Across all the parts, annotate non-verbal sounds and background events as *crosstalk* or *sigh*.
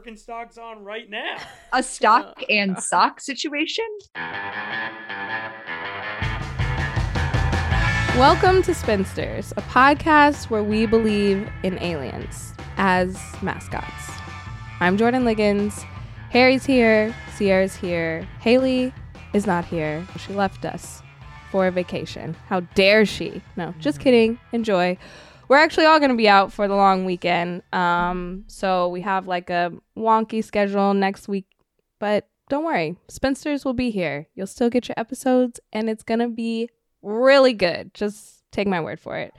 Birkenstocks on right now. *laughs* A stock and sock situation? Welcome to Spinsters, a podcast where we believe in aliens as mascots. I'm Jordan Liggins. Harry's here. Sierra's here. Haley is not here. She left us for a vacation. How dare she? No, just mm-hmm. kidding. Enjoy. We're actually all going to be out for the long weekend. Um, so we have like a wonky schedule next week, but don't worry. Spinsters will be here. You'll still get your episodes and it's going to be really good. Just take my word for it.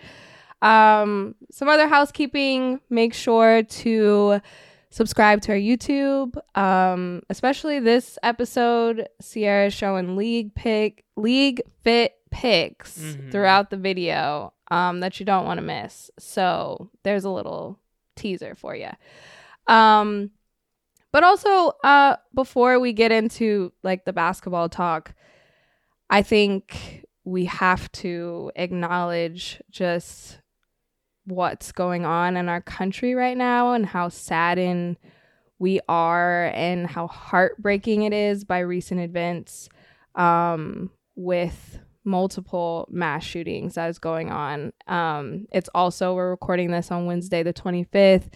Um, some other housekeeping. Make sure to subscribe to our YouTube. Um, especially this episode, Sierra showing league pick league fit picks Mhm. throughout the video um, that you don't want to miss. So there's a little teaser for you. Um, but also, uh, before we get into like the basketball talk, I think we have to acknowledge just what's going on in our country right now and how saddened we are and how heartbreaking it is by recent events um, with multiple mass shootings that is going on. Um, it's also, we're recording this on Wednesday, the 25th,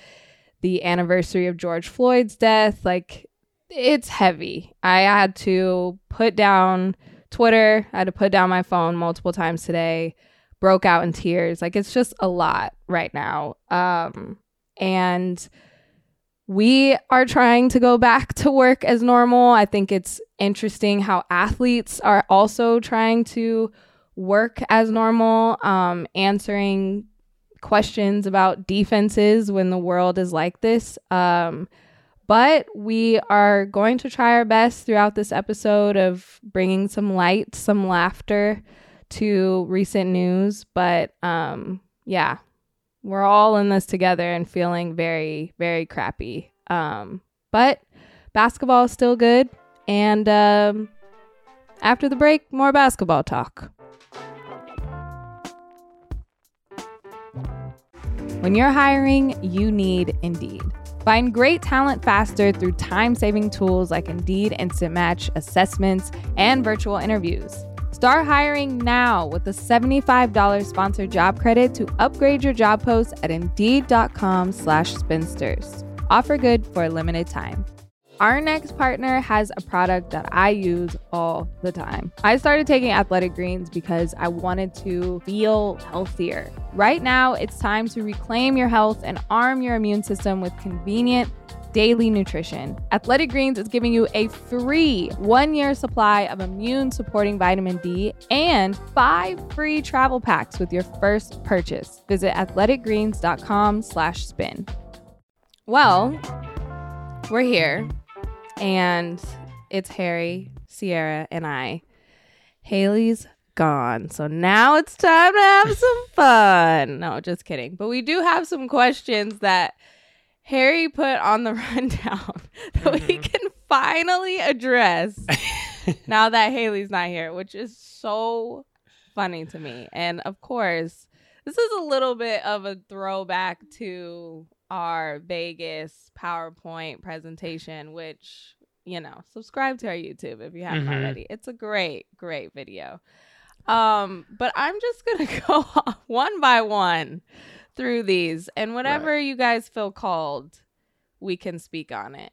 the anniversary of George Floyd's death. Like, it's heavy. I had to put down Twitter, I had to put down my phone multiple times today, broke out in tears. Like, it's just a lot right now. Um, and we are trying to go back to work as normal. I think it's interesting how athletes are also trying to work as normal, um, answering questions about defenses when the world is like this. Um, but we are going to try our best throughout this episode of bringing some light, some laughter to recent news. But um, yeah, we're all in this together and feeling very, very crappy. Um, but basketball is still good. And um, after the break, more basketball talk. When you're hiring, you need Indeed. Find great talent faster through time saving tools like Indeed Instant Match assessments and virtual interviews. Start hiring now with a $75 sponsored job credit to upgrade your job post at indeed.com slash spinsters. Offer good for a limited time. Our next partner has a product that I use all the time. I started taking athletic greens because I wanted to feel healthier. Right now, it's time to reclaim your health and arm your immune system with convenient daily nutrition. Athletic Greens is giving you a free one year supply of immune supporting vitamin D and five free travel packs with your first purchase. Visit athleticgreens.com slash spin. Well, we're here and it's Harry, Sierra, and I. Haley's gone. So now it's time to have some fun. No, just kidding. But we do have some questions that Harry put on the *laughs* rundown *laughs* that we Mhm. can finally address *laughs* now that Haley's not here, which is so funny to me. And of course, this is a little bit of a throwback to our Vegas PowerPoint presentation, which, you know, subscribe to our YouTube if you haven't Mhm. already. It's a great, great video. Um, but I'm just gonna go one by one through these, and whatever you guys feel called, we can speak on it.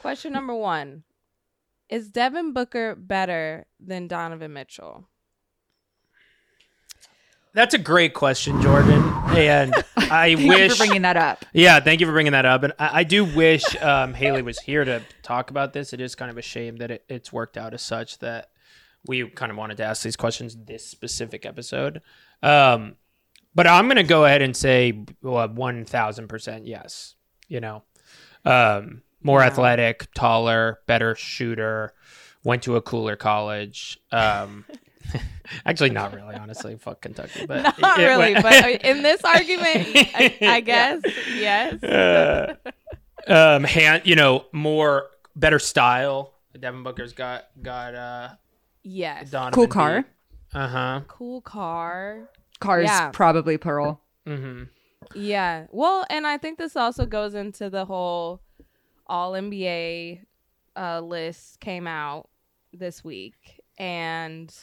Question number one: Is Devin Booker better than Donovan Mitchell? That's a great question, Jordan. And *laughs* I Thank you wish. for bringing that up. yeah, thank you for bringing that up. And I, I do wish um, Haley was here to talk about this. It is kind of a shame that it, it's worked out as such that we kind of wanted to ask these questions this specific episode. Um, but I'm going to go ahead and say well, 1000% yes. You know, um, more Yeah. athletic, taller, better shooter, went to a cooler college. Um, *laughs* actually, not really, honestly. Fuck Kentucky. But *laughs* Not it really, went- but uh, in this *laughs* argument, I, I guess yes. uh, um, hand, you know, more better style. Devin Booker's got got uh, yes. Donovan Cool car. Uh huh. Cool car. Cars Yeah. probably Pearl. Mm-hmm. Yeah. Well, and I think this also goes into the whole All NBA uh, list came out this week, and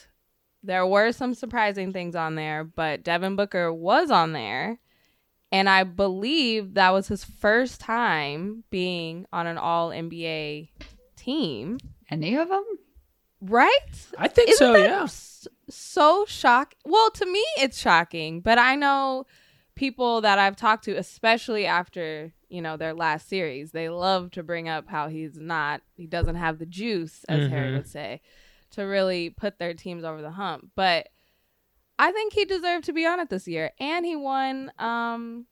there were some surprising things on there. But Devin Booker was on there, and I believe that was his first time being on an All NBA team. Any of them? Right? I think Isn't so. that Yeah. s- so shocking. Well, to me, it's shocking, but I know people that I've talked to, especially after you know their last series, they love to bring up how he's not, he doesn't have the juice, as Harry Mhm. would say, to really put their teams over the hump. But I think he deserved to be on it this year, and he won um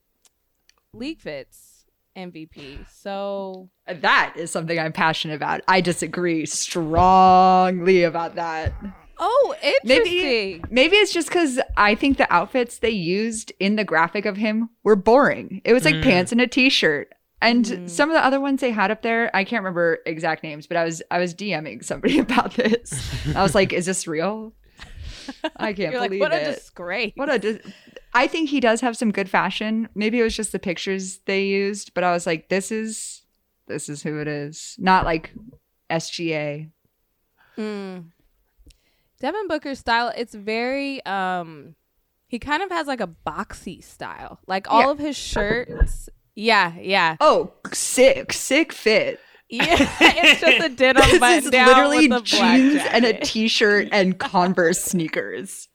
League Fits MVP. So That is something I'm passionate about. I disagree strongly about that. Oh, Maybe- interesting. Maybe it's just because I think the outfits they used in the graphic of him were boring. It was like Mm. pants and a t-shirt. And Mm. some of the other ones they had up there, I can't remember exact names, but I was I was DMing somebody *laughs* about this. I was like, "Is this real?" I can't You're like, believe what it. a disgrace. what a dis- I think he does have some good fashion. Maybe it was just the pictures they used, but I was like, "This is this is who it is." Not like SGA. Mm. Devin Booker's style, it's very um he kind of has like a boxy style. Like all Yeah. of his shirts. Yeah, yeah. Oh, sick, sick fit. Yeah. *laughs* it's just a denim *laughs* this button is down literally with a jeans and a t-shirt *laughs* and Converse sneakers.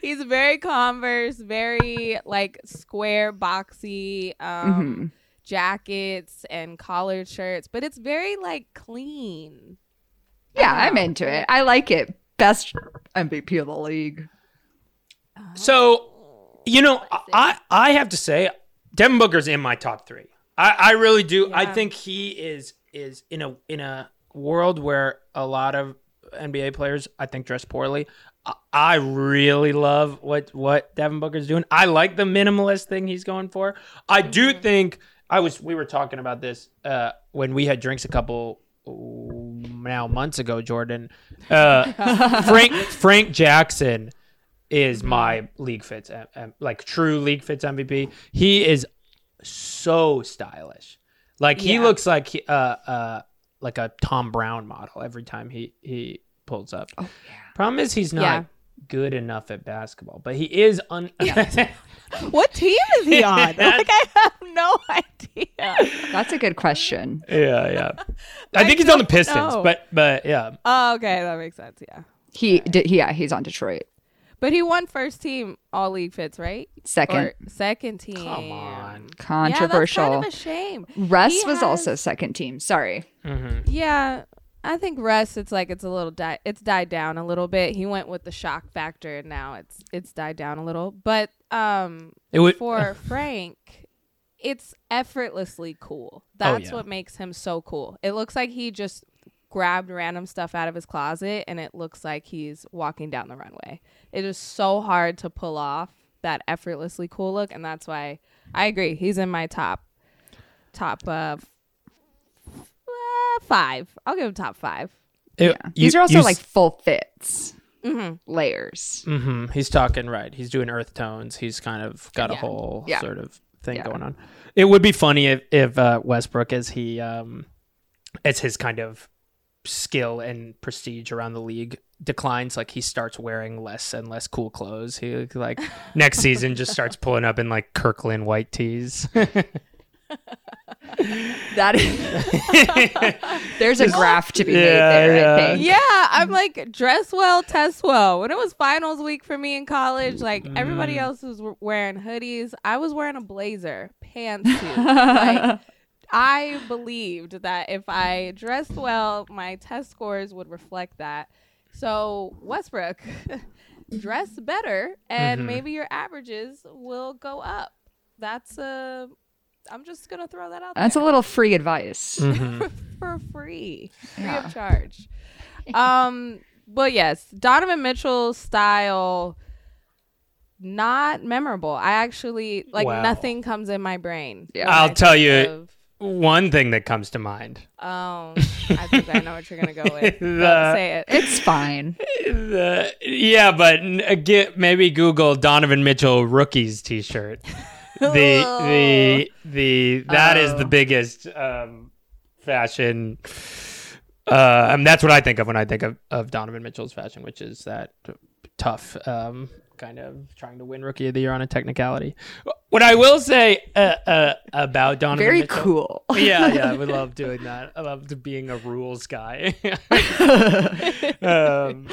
He's very Converse, very like square boxy um Mhm. jackets and collared shirts, but it's very like clean. Yeah, I'm into it. I like it. Best MVP of the league. So, you know, I I have to say, Devin Booker's in my top three. I, I really do. I think he is is in a in a world where a lot of NBA players I think dress poorly. I, I really love what what Devin Booker's doing. I like the minimalist thing he's going for. I do Mm-hmm. think I was we were talking about this uh, when we had drinks a couple now months ago. Jordan, uh, *laughs* Frank Frank Jackson is my league fits uh, um, like true league fits MVP. He is so stylish. Like he Yeah. looks like he, uh uh like a Thom Browne model every time he he pulls up. Oh Problem is he's not Yeah. Good enough at basketball, but he is un *laughs* What team is he on? like I have no *laughs* idea. That's a good question. Yeah, yeah. I *laughs* I think he's on the Pistons, know. but but yeah. Oh, okay, that makes sense. Yeah, He did. Yeah, he's on Detroit. but he won first team all league fits, right? Second, Or second team. Come on. controversial. Yeah, that's kind of a shame. Russ He was also second team. Sorry. hmm Yeah, I think Russ. It's like it's a little di- it's died down a little bit. He went with the shock factor, and now it's it's died down a little. But um, It would for *laughs* Frank, it's effortlessly cool. That's yeah. what makes him so cool. It looks like he just grabbed random stuff out of his closet and it looks like he's walking down the runway. It is so hard to pull off that effortlessly cool look and that's why I agree. He's in my top top uh, f- uh 5. I'll give him top 5. it- Yeah. you- These are also you s- like full fits, Mhm. layers. Mhm, He's talking right. He's doing earth tones. He's kind of got a whole Yeah. sort of thing Yeah. going on. It would be funny if, if uh, Westbrook, as he, um, as his kind of skill and prestige around the league declines, like he starts wearing less and less cool clothes. He like next season just starts pulling up in like Kirkland white tees. *laughs* *laughs* That is. *laughs* There's a graph to be made there. yeah. I think. Yeah, I'm like dress well, test well. When it was finals week for me in college, like everybody Mm. else was wearing hoodies, I was wearing a blazer, pantsuit. like I believed that if I dressed well, my test scores would reflect that. So Westbrook, *laughs* dress better, and Mhm. maybe your averages will go up. That's a. I'm just gonna throw that out That's a little free advice. Mhm. *laughs* for free, free Yeah. of charge. um, but yes, Donovan Mitchell's style not memorable. I actually like Wow. nothing comes in my brain. Yeah. I'll tell you- of- One thing that comes to mind. oh, I think I know what you're gonna go *laughs* with. The- Don't say it. It's fine. *laughs* The, yeah, but n- again, maybe Google Donovan Mitchell rookies T-shirt. The the the that is the Oh. biggest um, fashion. Uh, and that's what I think of when I think of, of Donovan Mitchell's fashion, which is that tough, um, kind of trying to win Rookie of the Year on a technicality. What I will say uh, uh, about Donovan Mitchell. Very Mitchell, cool. yeah, yeah, I would love *laughs* doing that. I love being a rules guy. *laughs* *laughs* um,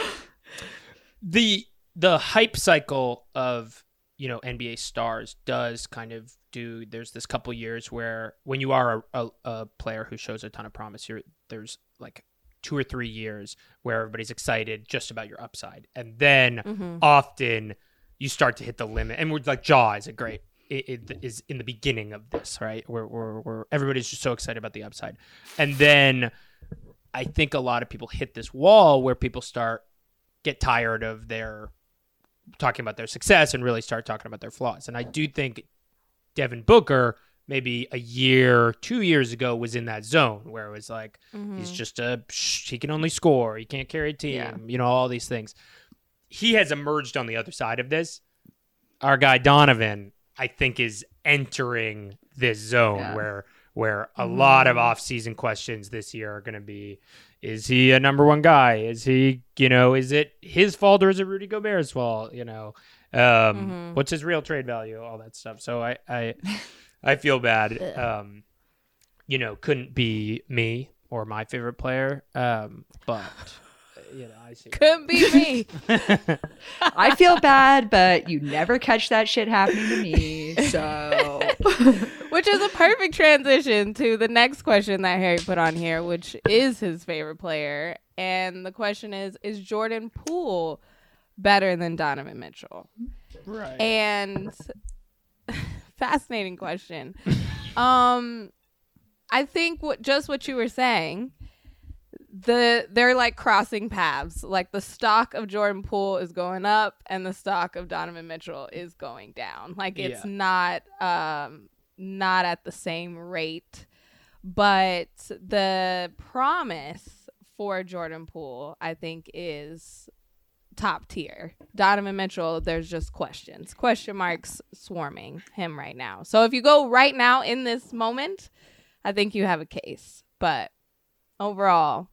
the the hype cycle of you know NBA stars does kind of do. There's this couple years where when you are a, a, a player who shows a ton of promise, you're, there's like two or three years where everybody's excited just about your upside, and then Mhm. often you start to hit the limit. And we're like Ja is a great it, it is in the beginning of this, right? Where where where everybody's just so excited about the upside, and then I think a lot of people hit this wall where people start get tired of their talking about their success and really start talking about their flaws. And I do think Devin Booker maybe a year, two years ago was in that zone where it was like he's mm-hmm. just a he can only score, he can't carry a team, Yeah. you know, all these things. He has emerged on the other side of this. Our guy Donovan, I think, is entering this zone Yeah. where where a lot of off-season questions this year are going to be is he a number one guy? Is he you know is it his fault or is it rudy gobert's fault you know? Um Mhm. what's his real trade value? All that stuff. So i i *laughs* i feel bad. Um you know couldn't be me or my favorite player um but you know i see. Couldn't be me. *laughs* *laughs* I feel bad, but you never catch that shit happening to me. So *laughs* Which is a perfect transition to the next question that Harry put on here, which is his favorite player. And the question is Is Jordan Poole better than Donovan Mitchell? right And *laughs* fascinating question. um I think what just what you were saying, the they're like crossing paths. Like the stock of Jordan Poole is going up and the stock of Donovan Mitchell is going down. Like it's Yeah. not um not at the same rate. But the promise for Jordan Poole, I think, is top tier. Donovan Mitchell, there's just questions, question marks swarming him right now. So if you go right now in this moment, I think you have a case. But overall,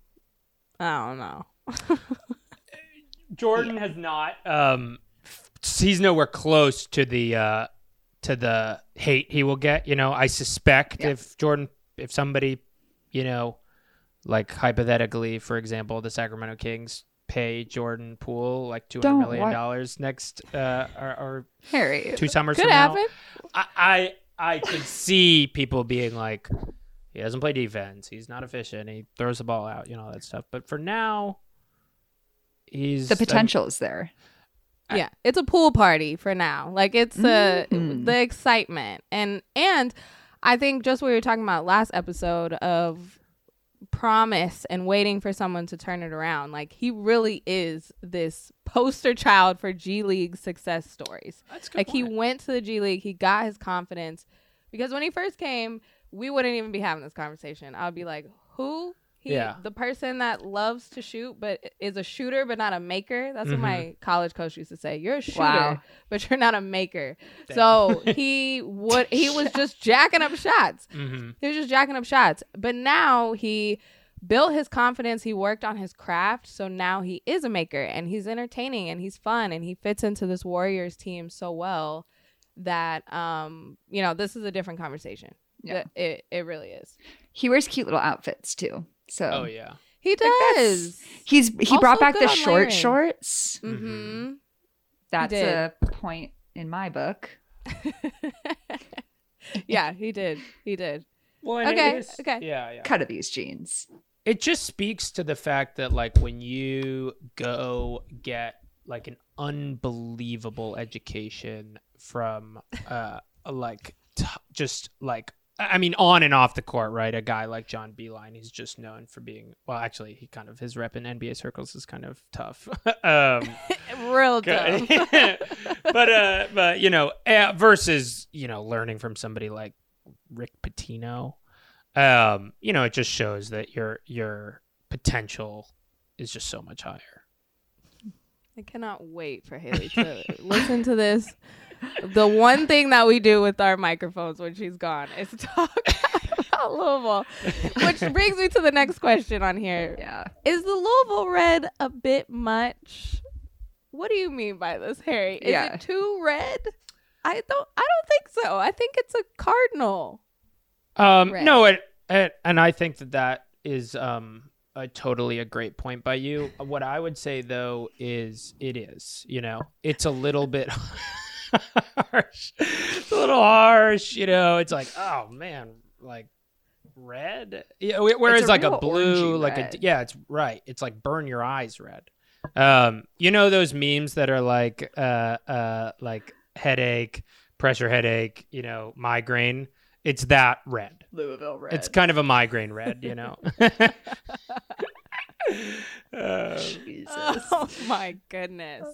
I don't know. Jordan has not. Um, he's nowhere close to the uh, to the hate he will get. You know, I suspect Yeah. if Jordan, if somebody, you know, like hypothetically, for example, the Sacramento Kings pay Jordan Poole like two hundred Don't million wa- dollars next uh, or, or Harry, two summers Could from now, happen. I, I I could see people being like, he doesn't play defense. He's not efficient. He throws the ball out. You know all that stuff. But for now, he's the potential is there. yeah it's a pool party for now like it's uh Mhm. the excitement and and i think just what we were talking about last episode of promise and waiting for someone to turn it around like he really is this poster child for g league success stories That's a good like he went to the g league he got his confidence because when he first came we wouldn't even be having this conversation i would be like who he, Yeah. the person that loves to shoot but is a shooter but not a maker that's Mhm. what my college coach used to say you're a shooter Wow. but you're not a maker Damn. so *laughs* he would he was just jacking up shots Mhm. he was just jacking up shots but now he built his confidence he worked on his craft so now he is a maker and he's entertaining and he's fun and he fits into this warriors team so well that um you know this is a different conversation Yeah. it, it, it really is He wears cute little outfits too. So Oh yeah. he that's- does he's he Also brought back the short layering. shorts. mm-hmm That's a point in my book. *laughs* yeah he did he did Well, Okay, is- okay. Yeah, yeah. Cut of these jeans. It just speaks to the fact that like when you go get like an unbelievable education from uh like t- just like I mean on and off the court, right? A guy like John Beilein, he's just known for being well, actually he kind of his rep in NBA circles is kind of tough. *laughs* um *laughs* real dumb *laughs* but uh but you know uh, versus you know learning from somebody like rick pitino um you know it just shows that your your potential is just so much higher I cannot wait for Haley to listen to this. The one thing that we do with our microphones when she's gone is *laughs* talk about about Louisville. Which *laughs* brings me to the next question on here. Yeah. Is the Louisville red a bit much? What do you mean by this, Harry? Is Yeah. it too red? I don't I don't think so. I think it's a cardinal. Um, Red. no, it, it, and I think that that is um a totally a great point by you. What I would say though is it is, you know, it's a little bit harsh. It's *laughs* a little harsh, you know. It's like, oh man, like red. Yeah, whereas a like a blue, like red. a yeah, it's right. It's like burn your eyes red. Um, you know those memes that are like uh uh like headache, pressure headache, you know, migraine. It's that red. Louisville red. It's kind of a migraine red, you know. Uh, *laughs* *laughs* Jesus. Oh my goodness.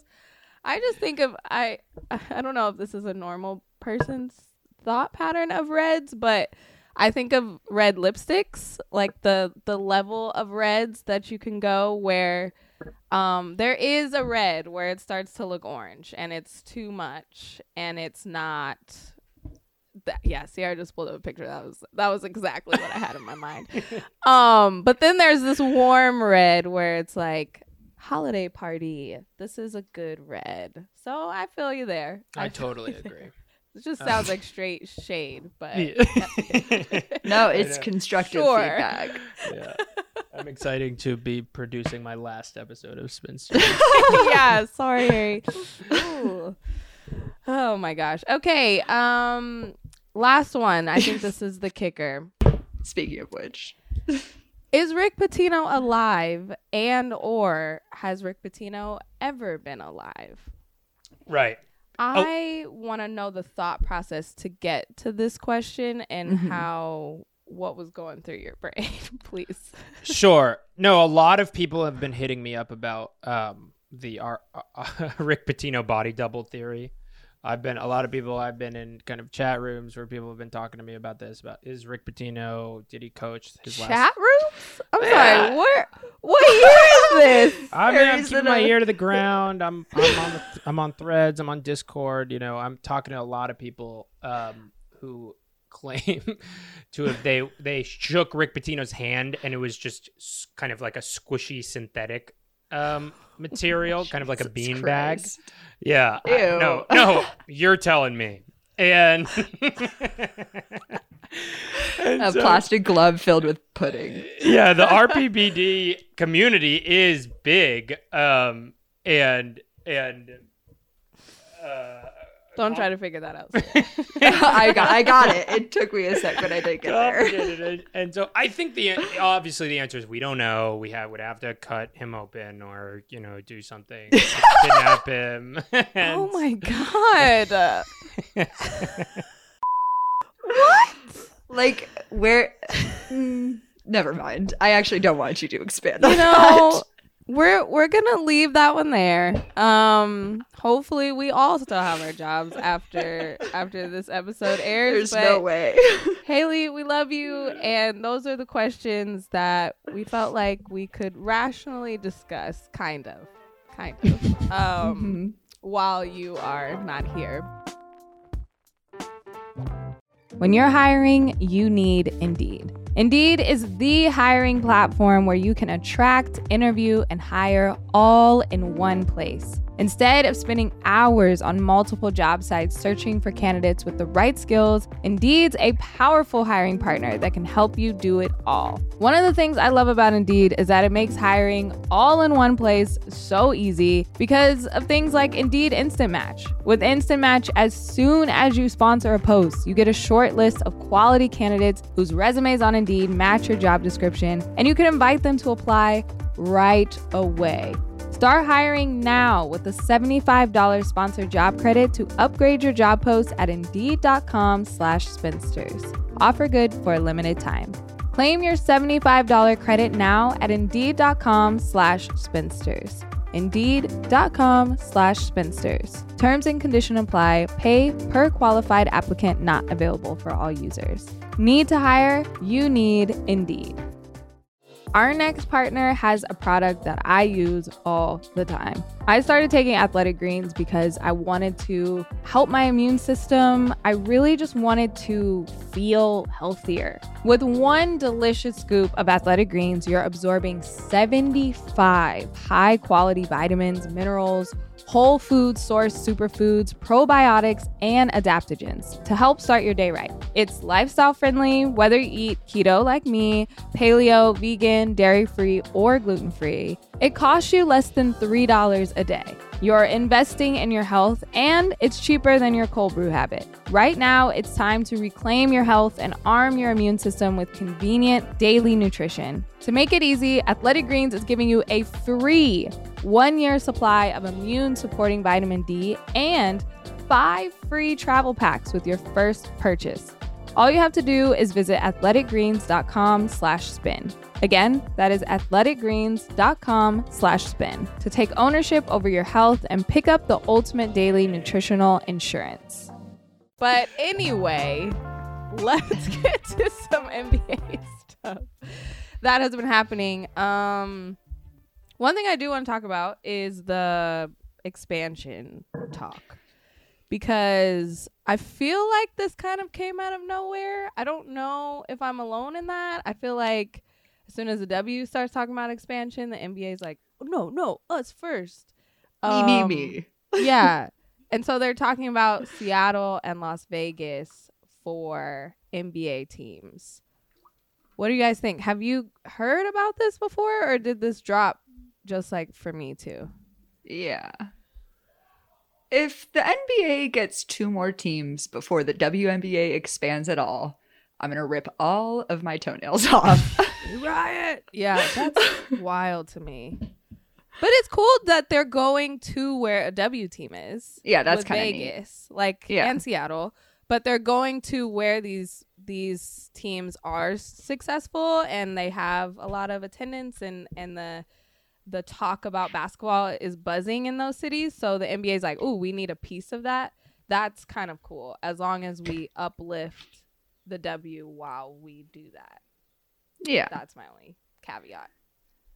I just think of I I don't know if this is a normal person's thought pattern of reds, but I think of red lipsticks, like the the level of reds that you can go where um there is a red where it starts to look orange and it's too much and it's not that, yeah, Sierra just pulled up a picture. That was that was exactly what I had in my mind. *laughs* Um, but then there's this warm red where it's like holiday party. This is a good red. So I feel you there. I feel *laughs* totally agree. It just sounds like straight shade, but *laughs* *laughs* no, it's know. constructive Sure. feedback. yeah. I'm excited to be producing my last episode of Spinster. yeah, sorry. Ooh. Oh my gosh. Okay. Um last one. I think this is the kicker. Speaking of which, Is Rick Pitino alive and or has Rick Pitino ever been alive? right. I want to know the thought process to get to this question and Mhm. how what was going through your *laughs* brain, please. Sure. No, a lot of people have been hitting me up about um, the uh, uh, *laughs* Rick Pitino body double theory. I've been a lot of people. I've been in kind of chat rooms where people have been talking to me about this. About is Rick Pitino? Did he coach his last Chat last? rooms? I'm Yeah. sorry. Where? What year is *laughs* this? I mean, I'm keeping my a- ear to the ground. I'm I'm on the, I'm on Threads. I'm on Discord. You know, I'm talking to a lot of people um, who claim *laughs* to have they they shook Rick Pitino's hand and it was just kind of like a squishy synthetic um, material, kind of like a Jesus beanbag. Christ. Yeah. I- no, no, you're telling me. And, And *laughs* A so- plastic glove filled with pudding. yeah, the RPBD community is big, um, and and uh, Don't try to figure that out. *laughs* I got, I got it. It took me a sec, but I did get there. and, and so I think the obviously the answer is we don't know. We have would have to cut him open or you know do something, *laughs* kidnap him. *laughs* And- oh my god. What? Like where? Mm, never mind. I actually don't want you to expand on you know that. We're we're gonna leave that one there. Um hopefully we all still have our jobs after after this episode airs There's but no way. *laughs* haley we love you and those are the questions that we felt like we could rationally discuss kind of kind of *laughs* um while you are not here When you're hiring, you need Indeed. Indeed is the hiring platform where you can attract, interview, and hire all in one place. Instead of spending hours on multiple job sites searching for candidates with the right skills, Indeed's a powerful hiring partner that can help you do it all. One of the things I love about Indeed is that it makes hiring all in one place so easy because of things like Indeed Instant Match. With Instant Match, as soon as you sponsor a post, you get a short list of quality candidates whose resumes on Indeed match your job description, and you can invite them to apply right away. Start hiring now with a $75 sponsored job credit to upgrade your job post at indeed.com slash spinsters. Offer good for a limited time. Claim your $75 credit now at indeed.com slash spinsters. Indeed.com slash spinsters. Terms and condition apply. Pay per qualified applicant not available for all users. Need to hire? You need Indeed. Our next partner has a product that I use all the time. I started taking athletic greens because I wanted to help my immune system. I really just wanted to feel healthier. With one delicious scoop of athletic greens, you're absorbing 75 high quality vitamins, minerals, whole food source superfoods, probiotics, and adaptogens to help start your day right. It's lifestyle friendly, whether you eat keto like me, paleo, vegan, dairy free, or gluten free. It costs you less than $3 a day. You're investing in your health and it's cheaper than your cold brew habit. Right now, it's time to reclaim your health and arm your immune system with convenient daily nutrition. To make it easy, Athletic Greens is giving you a free one year supply of immune supporting vitamin D and five free travel packs with your first purchase. All you have to do is visit athleticgreens.com slash spin. Again, that is athleticgreens.com slash spin to take ownership over your health and pick up the ultimate daily nutritional insurance. But anyway, *laughs* let's get to some NBA stuff that has been happening. Um, one thing I do want to talk about is the expansion talk because I feel like this kind of came out of nowhere. I don't know if I'm alone in that. I feel like as soon as the W starts talking about expansion, the NBA is like, no, no, us first. Me, me, um, me. *laughs* yeah. And so they're talking about Seattle and Las Vegas for NBA teams. What do you guys think? Have you heard about this before or did this drop just like for me too? Yeah. If the NBA gets two more teams before the WNBA expands at all, I'm going to rip all of my toenails *laughs* off. Riot. Yeah, *laughs* that's wild to me. But it's cool that they're going to where a W team is. Yeah, that's kinda neat. Like Yeah. and Seattle. But they're going to where these these teams are successful and they have a lot of attendance and and the the talk about basketball is buzzing in those cities. So the NBA is like, "Ooh, we need a piece of that." That's kind of cool as long as we uplift the W while we do that. Yeah. That's my only caveat.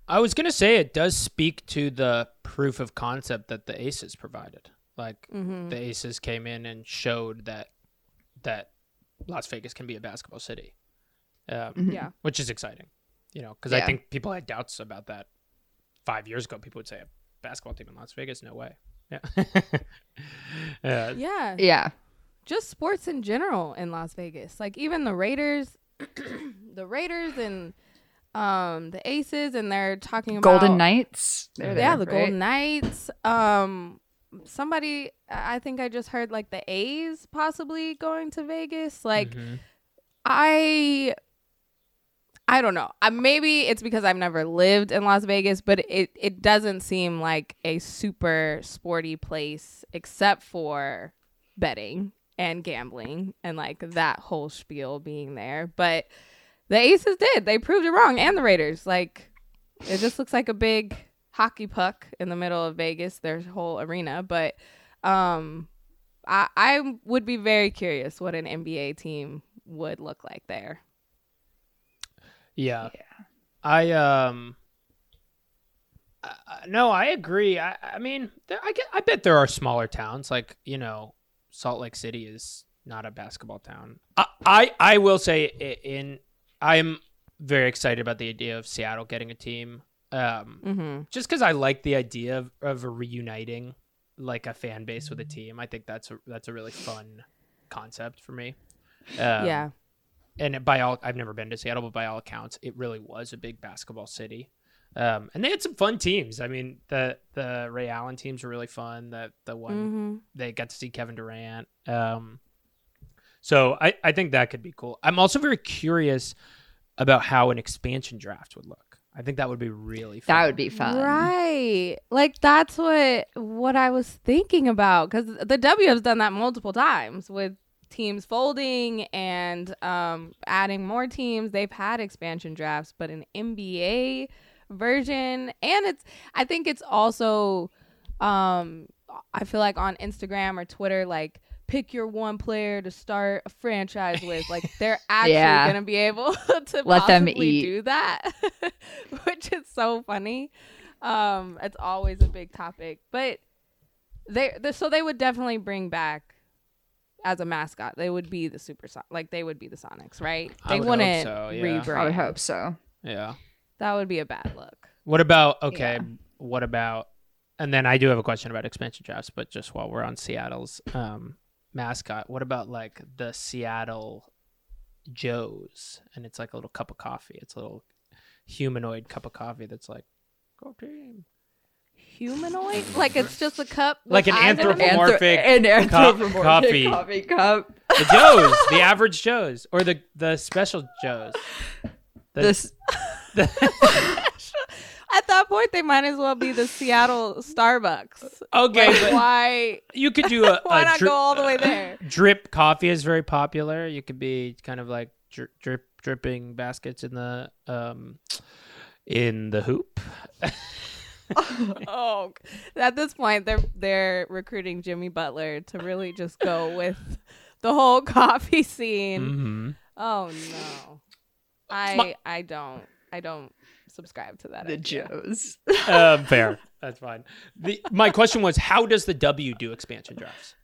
I was gonna say it does speak to the proof of concept that the Aces provided. Like Mm-hmm. the Aces came in and showed that that Las Vegas can be a basketball city, um, Mhm. Yeah. which is exciting. You know, because I think people had doubts about that five years ago. People would say a basketball team in Las Vegas, no way. Yeah, *laughs* uh, Yeah. Yeah. Just sports in general in Las Vegas. Like even the Raiders *clears throat* the Raiders and um the Aces and they're talking about Golden Knights. They're Yeah, there, the right? Golden Knights. Um somebody I think I just heard like the A's possibly going to Vegas. Like mhm. I I don't know. Uh, maybe it's because I've never lived in Las Vegas, but it it doesn't seem like a super sporty place except for betting and gambling and like that whole spiel being there. But the Aces did. They proved it wrong and the Raiders. Like it just looks like a big hockey puck in the middle of Vegas, their whole arena, but um I I would be very curious what an NBA team would look like there. yeah. Yeah. I um. I- I- no, I agree. I, I mean, there, I get, I bet there are smaller towns like you know, Salt Lake City is not a basketball town. I I, I will say in I'm very excited about the idea of Seattle getting a team. Um, Mm-hmm. just because I like the idea of, of reuniting like a fan base with a team. I think that's a that's a really fun concept for me. Um, yeah. and by all I've never been to Seattle, but by all accounts, it really was a big basketball city. Um, and they had some fun teams. I mean, the the Ray Allen teams were really fun. The the one Mm-hmm. they got to see Kevin Durant. Um, so I I think that could be cool. I'm also very curious about how an expansion draft would look. I think that would be really fun. That would be fun. Right. Like that's what what I was thinking about cuz the W has done that multiple times with teams folding and um adding more teams. They've had expansion drafts, but an NBA version and it's I think it's also um I feel like on Instagram or Twitter like pick your one player to start a franchise with. Like *laughs* they're actually Yeah. gonna be able *laughs* to Let them eat. do that, *laughs* which is so funny. Um, it's always a big topic, but they, they so they would definitely bring back as a mascot. They would be the super Son- like they would be the Sonics, right? I They would wouldn't so, yeah. rebrand. I would hope so. Yeah. That would be a bad look. What about okay? Yeah. What about? And then I do have a question about expansion drafts, but just while we're on Seattle's um, mascot, what about like the Seattle Joes? And it's like a little cup of coffee. It's a little humanoid cup of coffee that's like, go team. Humanoid? Like it's just a cup, Like an eyes in it? anthropo- an cup- anthropomorphic coffee. coffee cup. The Joes, the average Joes, or the the special Joes. The- This the- *laughs* *laughs* At that point, they might as well be the Seattle Starbucks. okay, Like, but why? you could do a, *laughs* Why a not go all the way there? drip coffee is very popular. You could be kind of like dri- drip dripping baskets in the um in the hoop. *laughs* Oh, at this point, they're they're recruiting Jimmy Butler to really just go with the whole coffee scene. hmm Oh no, I I don't I don't subscribe to that. the idea. Joes. Um, *laughs* fair. *laughs* That's fine. The, my question was, how does the W do expansion drafts?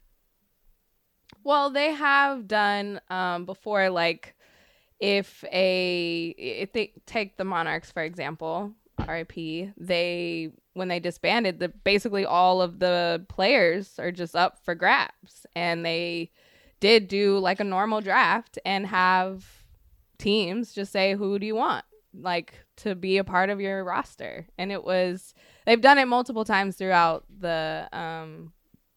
Well, they have done um, before, like if a if they take the Monarchs for example, RIP, they when they disbanded, the basically all of the players are just up for grabs, and they did do like a normal draft and have teams just say who do you want like to be a part of your roster. And it was they've done it multiple times throughout the um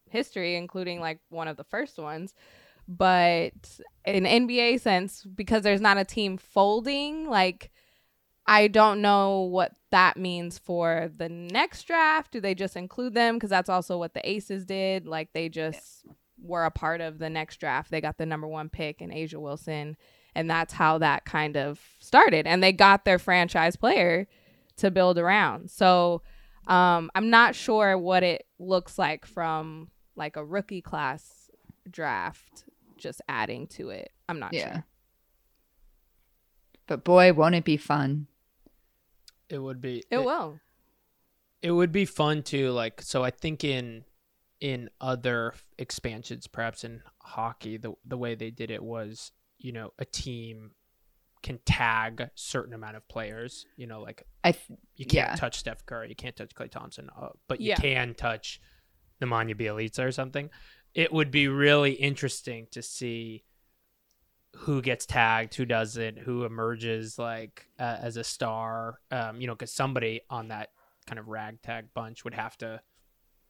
history including like one of the first ones. But in NBA sense because there's not a team folding like I don't know what that means for the next draft. Do they just include them? Because that's also what the Aces did. Like they just were a part of the next draft. They got the number 1 pick in A'ja Wilson and that's how that kind of started and they got their franchise player to build around. So um, I'm not sure what it looks like from like a rookie class draft, just adding to it. I'm not Yeah. sure. But boy, won't it be fun? It would be. It will. It would be fun to like. So I think in in other expansions, perhaps in hockey, the the way they did it was, you know, a team can tag certain amount of players. You know, like I th- you can't Yeah. touch Steph Curry, you can't touch Klay Thompson, uh, but you Yeah. can touch Nemanja Bjelica or something. It would be really interesting to see who gets tagged, who doesn't, who emerges like uh, as a star. Um, you know, because somebody on that kind of ragtag bunch would have to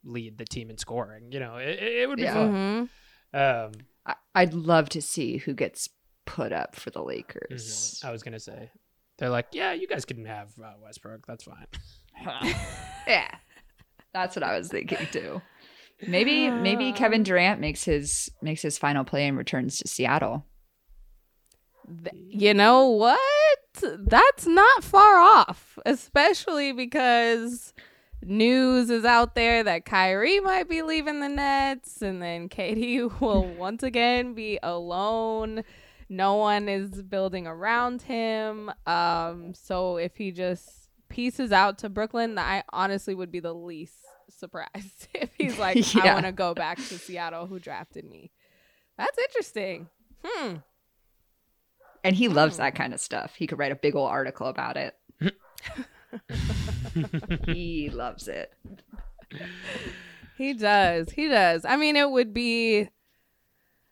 lead the team in scoring. You know, it, it would be Yeah. fun. Mhm. Um, I- I'd love to see who gets put up for the Lakers. mhm. I was gonna say, they're like, yeah, you guys can have uh, Westbrook. That's fine. *laughs* yeah, that's what I was thinking too. Maybe maybe Kevin Durant makes his makes his final play and returns to Seattle. You know what? That's not far off, especially because news is out there that Kyrie might be leaving the Nets and then KD *laughs* will once again be alone. No one is building around him. Um, so if he just pieces out to Brooklyn, I honestly would be the least surprised *laughs* if he's like, *laughs* I want to go back to Seattle, who drafted me. That's interesting. Hmm. And he loves Hmm. that kind of stuff. He could write a big old article about it. *laughs* he loves it. He does. He does. I mean, it would be,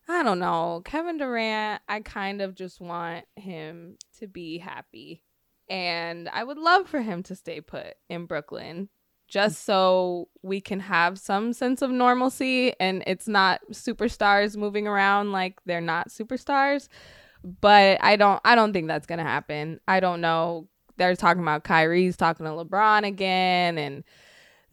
I don't know, Kevin Durant. I kind of just want him to be happy. And I would love for him to stay put in Brooklyn just so we can have some sense of normalcy and it's not superstars moving around like they're not superstars. But I don't I don't think that's going to happen. I don't know. They're talking about Kyrie's talking to LeBron again and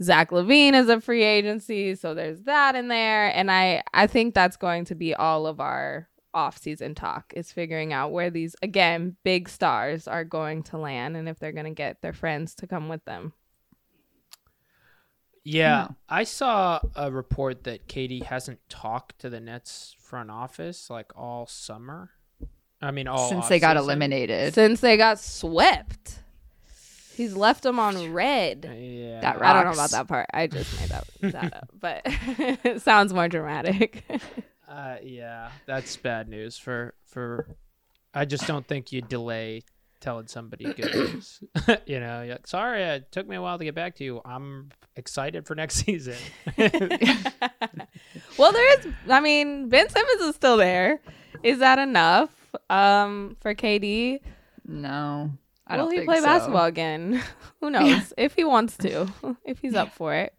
Zach LaVine is a free agency, so there's that in there. And I I think that's going to be all of our off-season talk is figuring out where these again big stars are going to land and if they're going to get their friends to come with them. Yeah, No. I saw a report that KD hasn't talked to the Nets front office like all summer. I mean, all Since they got offseason. eliminated. Since they got swept. He's left them on red. Yeah, That I don't know about that part. I *laughs* just made that, that up, but *laughs* it sounds more dramatic. Uh, yeah, that's bad news for for. I just don't think you delay telling somebody good *coughs* news. *laughs* you know, you're like, sorry, it took me a while to get back to you. I'm excited for next season. well, there is. I mean, Ben Simmons is still there. Is that enough um, for KD? no. I Will don't he play so. basketball again? *laughs* Who knows? if he wants to, *laughs* if he's up for it.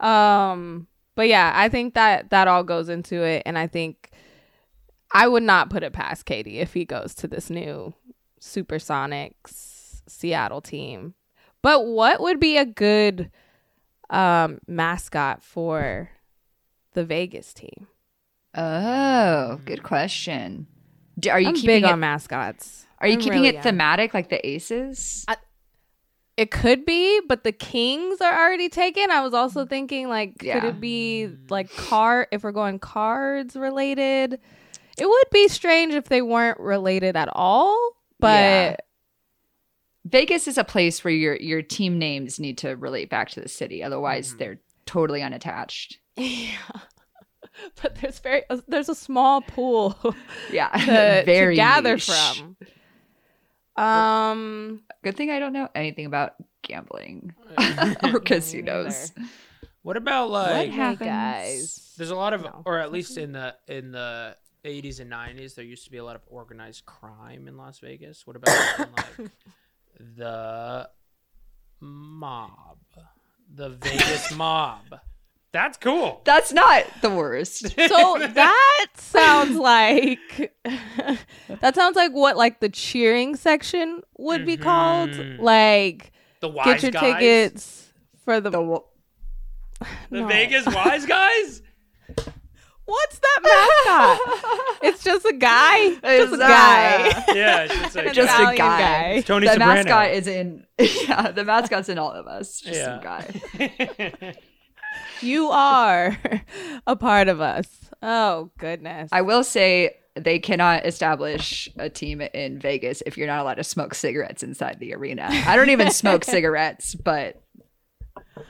Um, but yeah, I think that that all goes into it, and I think I would not put it past KD if he goes to this new Supersonics Seattle team. But what would be a good um, mascot for the Vegas team? Oh, good question. Do, are you I'm keeping big it, on mascots. Are you I'm keeping really it thematic like the Aces? It could be, but the Kings are already taken. I was also thinking, like, could it be like card? If we're going cards related, it would be strange if they weren't related at all. But Yeah. Vegas is a place where your your team names need to relate back to the city. Otherwise, Mhm. they're totally unattached. *laughs* yeah, but there's very there's a small pool Yeah, *laughs* to, *laughs* very to gather niche. from. Um, Good thing I don't know anything about gambling *laughs* or casinos. what about What like? hey, happens? guys? There's a lot of, No. or at least in the in the 80s and 90s, there used to be a lot of organized crime in Las Vegas. What about like *laughs* the mob, the Vegas mob? That's cool. That's not the worst. *laughs* So that sounds like *laughs* that sounds like what like the cheering section would be called. Mhm. Like The wise get your guys, tickets for the, The wo- *laughs* the No. Vegas wise guys. What's that mascot? it's just a guy. Just It's, a guy. Yeah, it's just, like, Just a Italian guy. It's Tony the Soprano. mascot is in. Yeah, the mascot's in all of us. Just Yeah. some guy. You are *laughs* a part of us. Oh goodness. I will say they cannot establish a team in Vegas if you're not allowed to smoke cigarettes inside the arena. I don't even smoke *laughs* cigarettes, but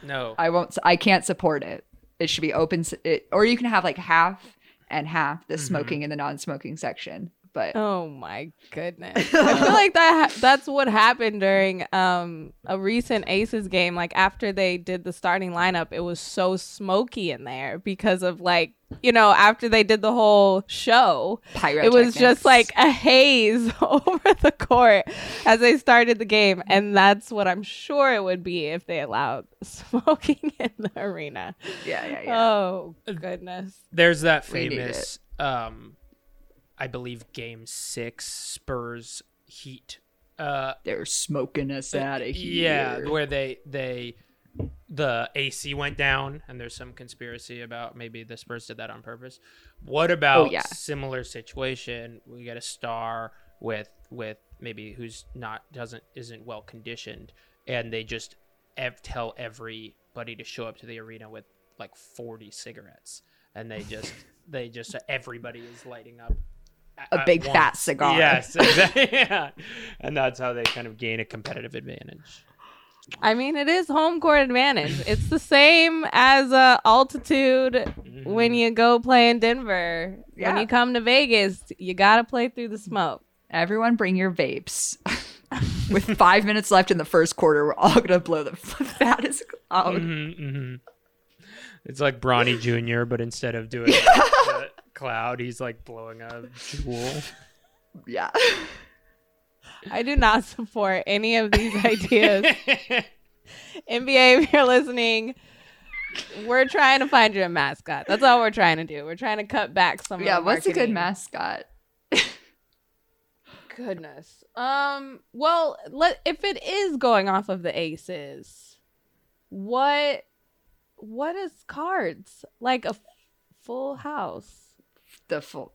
no. I won't. I can't support it. It should be open, it, or you can have like half and half the Mhm. smoking and the non-smoking section. But Oh my goodness! *laughs* I feel like that ha- that's what happened during um a recent Aces game. Like after they did the starting lineup, it was so smoky in there because of like you know after they did the whole show, pyrotechnics. it was just like a haze *laughs* over the court as they started the game, and that's what I'm sure it would be if they allowed *laughs* smoking in the arena. yeah, yeah, yeah. Oh goodness! There's that famous, um, I believe, Game Six Spurs Heat. Uh, They're smoking us out of here. yeah, where they they the AC went down, and there's some conspiracy about maybe the Spurs did that on purpose. What about Oh, yeah. similar situation? We get a star with with maybe who's not doesn't isn't well conditioned, and they just ev- tell everybody to show up to the arena with like 40 cigarettes, and they just they just everybody is lighting up. A at big fat cigar. Yes, *laughs* exactly. *laughs* yeah. And that's how they kind of gain a competitive advantage. I mean, it is home court advantage. It's the same as uh, altitude Mm-hmm. when you go play in Denver. Yeah. When you come to Vegas, you got to play through the smoke. Everyone bring your vapes. *laughs* With five minutes left in the first quarter, we're all gonna blow the fattest cloud. Mhm, mhm. It's like Bronny Jr., but instead of doing the cloud, he's like blowing a Juul. *laughs* Yeah. I do not support any of these ideas. *laughs* NBA, if you're listening, we're trying to find you a mascot. That's all we're trying to do. We're trying to cut back some. of Yeah, the what's a good mascot? Goodness. Um. Well, let if it is going off of the aces, what what is cards like a f- full house? The full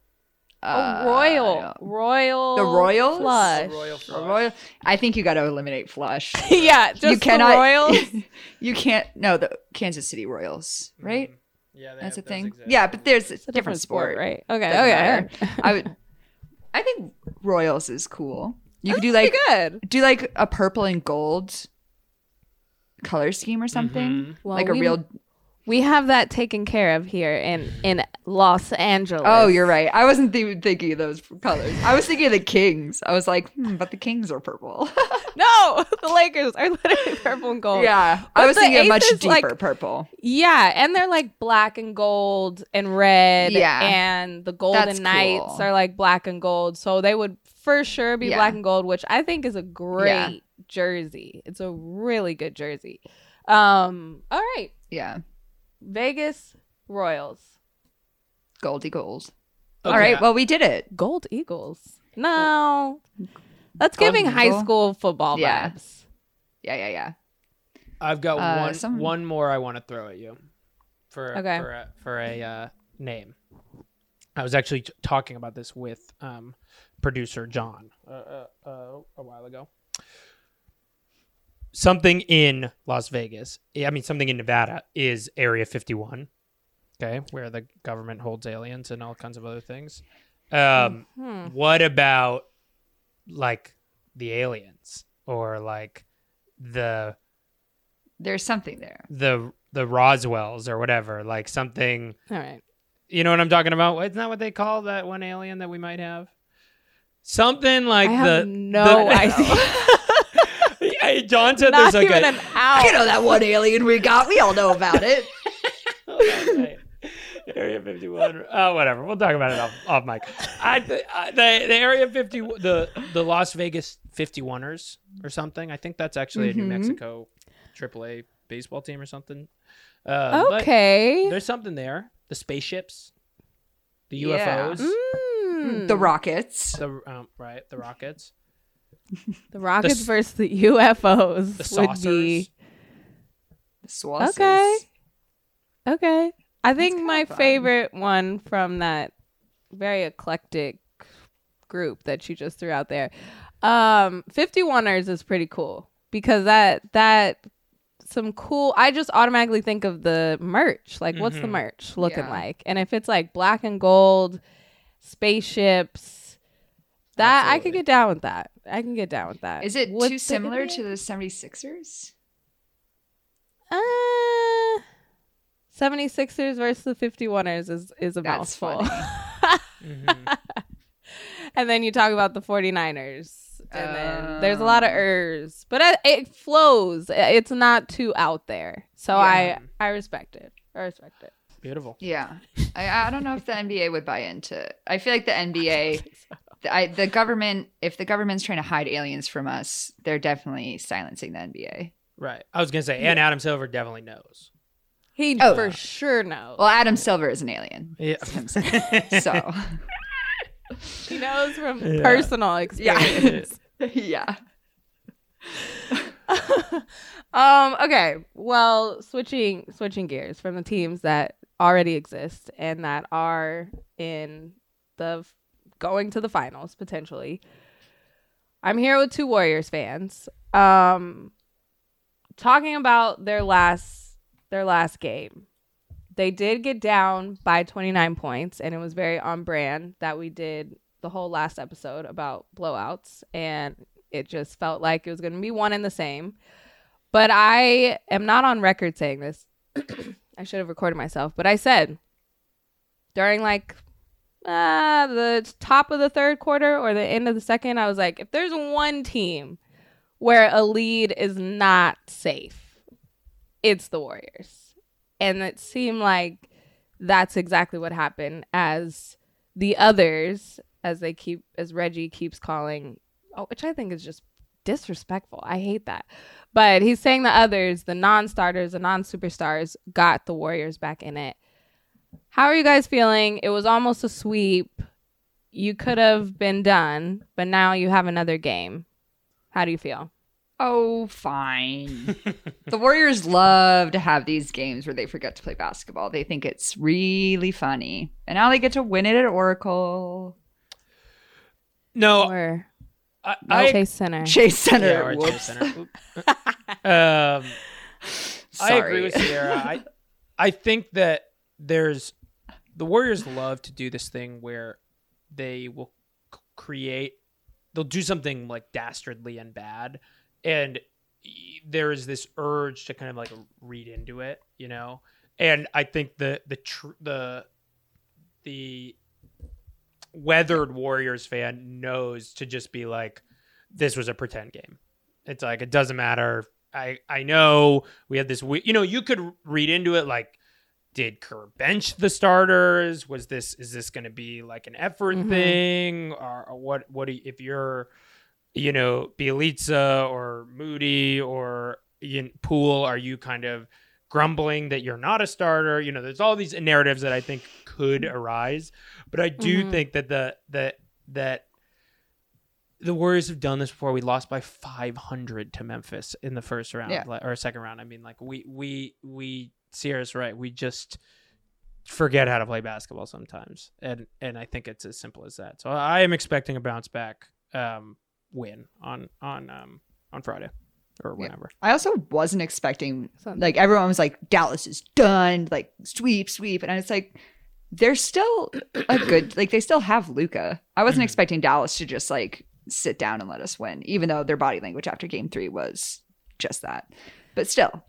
Uh, a royal, royal, The Royals? flush. Royal A royal. I think you got to eliminate flush. *laughs* yeah, just you cannot. the royals. *laughs* you can't. No, the Kansas City Royals, right? Yeah, they That's a have- those thing. exist. Yeah, but there's a It's a different, sport, right? Okay, Doesn't okay. matter. I would. I think Royals is cool. You could do like good. do like a purple and gold color scheme or something, Mhm. Well, like a we- real. We have that taken care of here in in Los Angeles. Oh, you're right. I wasn't th- thinking of those colors. I was thinking of the Kings. I was like, hmm, but the Kings are purple. *laughs* no. *laughs* The Lakers are literally purple and gold. yeah, But I was thinking of much deeper like- purple. Yeah, and they're like black and gold and red. Yeah. and the Golden That's Knights cool. are like black and gold, so they would for sure be Yeah. black and gold, which I think is a great jersey. It's a really good jersey. Um, all right, Yeah, Vegas Royals, goldy gold. Okay. All right, well we did it. Gold Eagles. No, that's Golden giving high school football Yeah. vibes. Yeah, yeah, yeah. I've got Uh, one some- one more I want to throw at you for Okay. for a, for a uh, name. I was actually t- talking about this with um, producer John uh, uh, uh, a while ago. Something in Las Vegas, I mean something in Nevada, is Area 51. Okay, where the government holds aliens and all kinds of other things. Um, Hmm. what about like the aliens or like the There's something there. the the Roswells or whatever, like something. All right. You know what I'm talking about? Isn't that what they call that one alien that we might have? Something like I the no the- *laughs* idea. Yeah, John said Not there's like even a an ounce. You know that one alien we got. We all know about it. *laughs* Area 51. Oh, whatever. We'll talk about it off, off mic. I, I, the, the Area 50, the the Las Vegas 51ers or something. I think that's actually a New Mhm. Mexico AAA baseball team or something. Uh, Okay. there's something there. The spaceships, the Yeah. UFOs, Mm. The Rockets. the um, right, the rockets, The Rockets s- versus the UFOs the would saucers. be Swasses. Okay. okay. I think my fun. favorite one from that very eclectic group that you just threw out there, um, 51ers is pretty cool because that that some cool. I just automatically think of the merch. Like, what's the Mhm. merch looking Yeah. like? And if it's like black and gold, spaceships. That I could get down with that. I can get down with that. Is it Would too similar to the 76ers? Uh, 76ers versus the 51ers is, is a That's mouthful. Mhm. *laughs* and then you talk about the 49ers. And then there's a Um. lot of ers, but it, it flows. It's not too out there. So Yeah. I I respect it. I respect it. beautiful. Yeah. I, I don't know if the NBA would buy into it. I feel like the NBA, *laughs* the, I, the government, if the government's trying to hide aliens from us, they're definitely silencing the NBA. Right. I was gonna say, and Adam Silver definitely knows. He Oh. for sure knows. Well, Adam Silver is an alien. Yeah. So, *laughs* he knows from Yeah. personal experience. *laughs* yeah. *laughs* um okay well switching switching gears from the teams that already exist and that are in the going to the finals potentially. I'm here with two warriors fans. Um talking about their last their last game. They did get down by 29 points and it was very on brand that we did the whole last episode about blowouts and it just felt like it was going to be one and the same. But i am not on record saying this. *clears throat* I should have recorded myself but i said during like uh, the top of the third quarter or the end of the second i was like if there's one team where a lead is not safe it's the warriors. And it seemed like that's exactly what happened as the others as they keep as reggie keeps calling oh, which i think is just disrespectful. I hate that. But he's saying the others the non-starters the non-superstars got the warriors back in it how are you guys feeling it was almost a sweep you could have been done but now you have another game how do you feel Oh, fine. *laughs* the Warriors love to have these games where they forget to play basketball. They think it's really funny. And now they get to win it at Oracle. No, or I, I Chase Center? Chase Center. yeah, or Chase Center. Oop. *laughs* um, I agree with Sierra. I I think that there's the Warriors love to do this thing where they will create they'll do something like dastardly and bad and there is this urge to kind of like read into it, you know. And I think the the tr- the the weathered Warriors fan knows to just be like this was a pretend game. It's like it doesn't matter. I I know we had this. we- You know, you could read into it like, did Kerr bench the starters? Was this is this going to be like an effort Mhm. thing, or, or what? What do you, if you're, you know, Bjelica or Moody or Ian Poole? Are you kind of grumbling that you're not a starter? You know, there's all these narratives that I think could arise, but I do Mhm. think that the that that the Warriors have done this before. We lost by 500 to Memphis in the first round Yeah. or second round. I mean, like we we we Sierra's right. We just forget how to play basketball sometimes, and and I think it's as simple as that. So I am expecting a bounce back um, win on on um, on Friday or Yeah. whenever. I also wasn't expecting Something. like everyone was like Dallas is done, like sweep, sweep, and I was like, they're still a good *coughs* like they still have Luka. I wasn't Mhm. expecting Dallas to just like sit down and let us win, even though their body language after game three was just that. But still,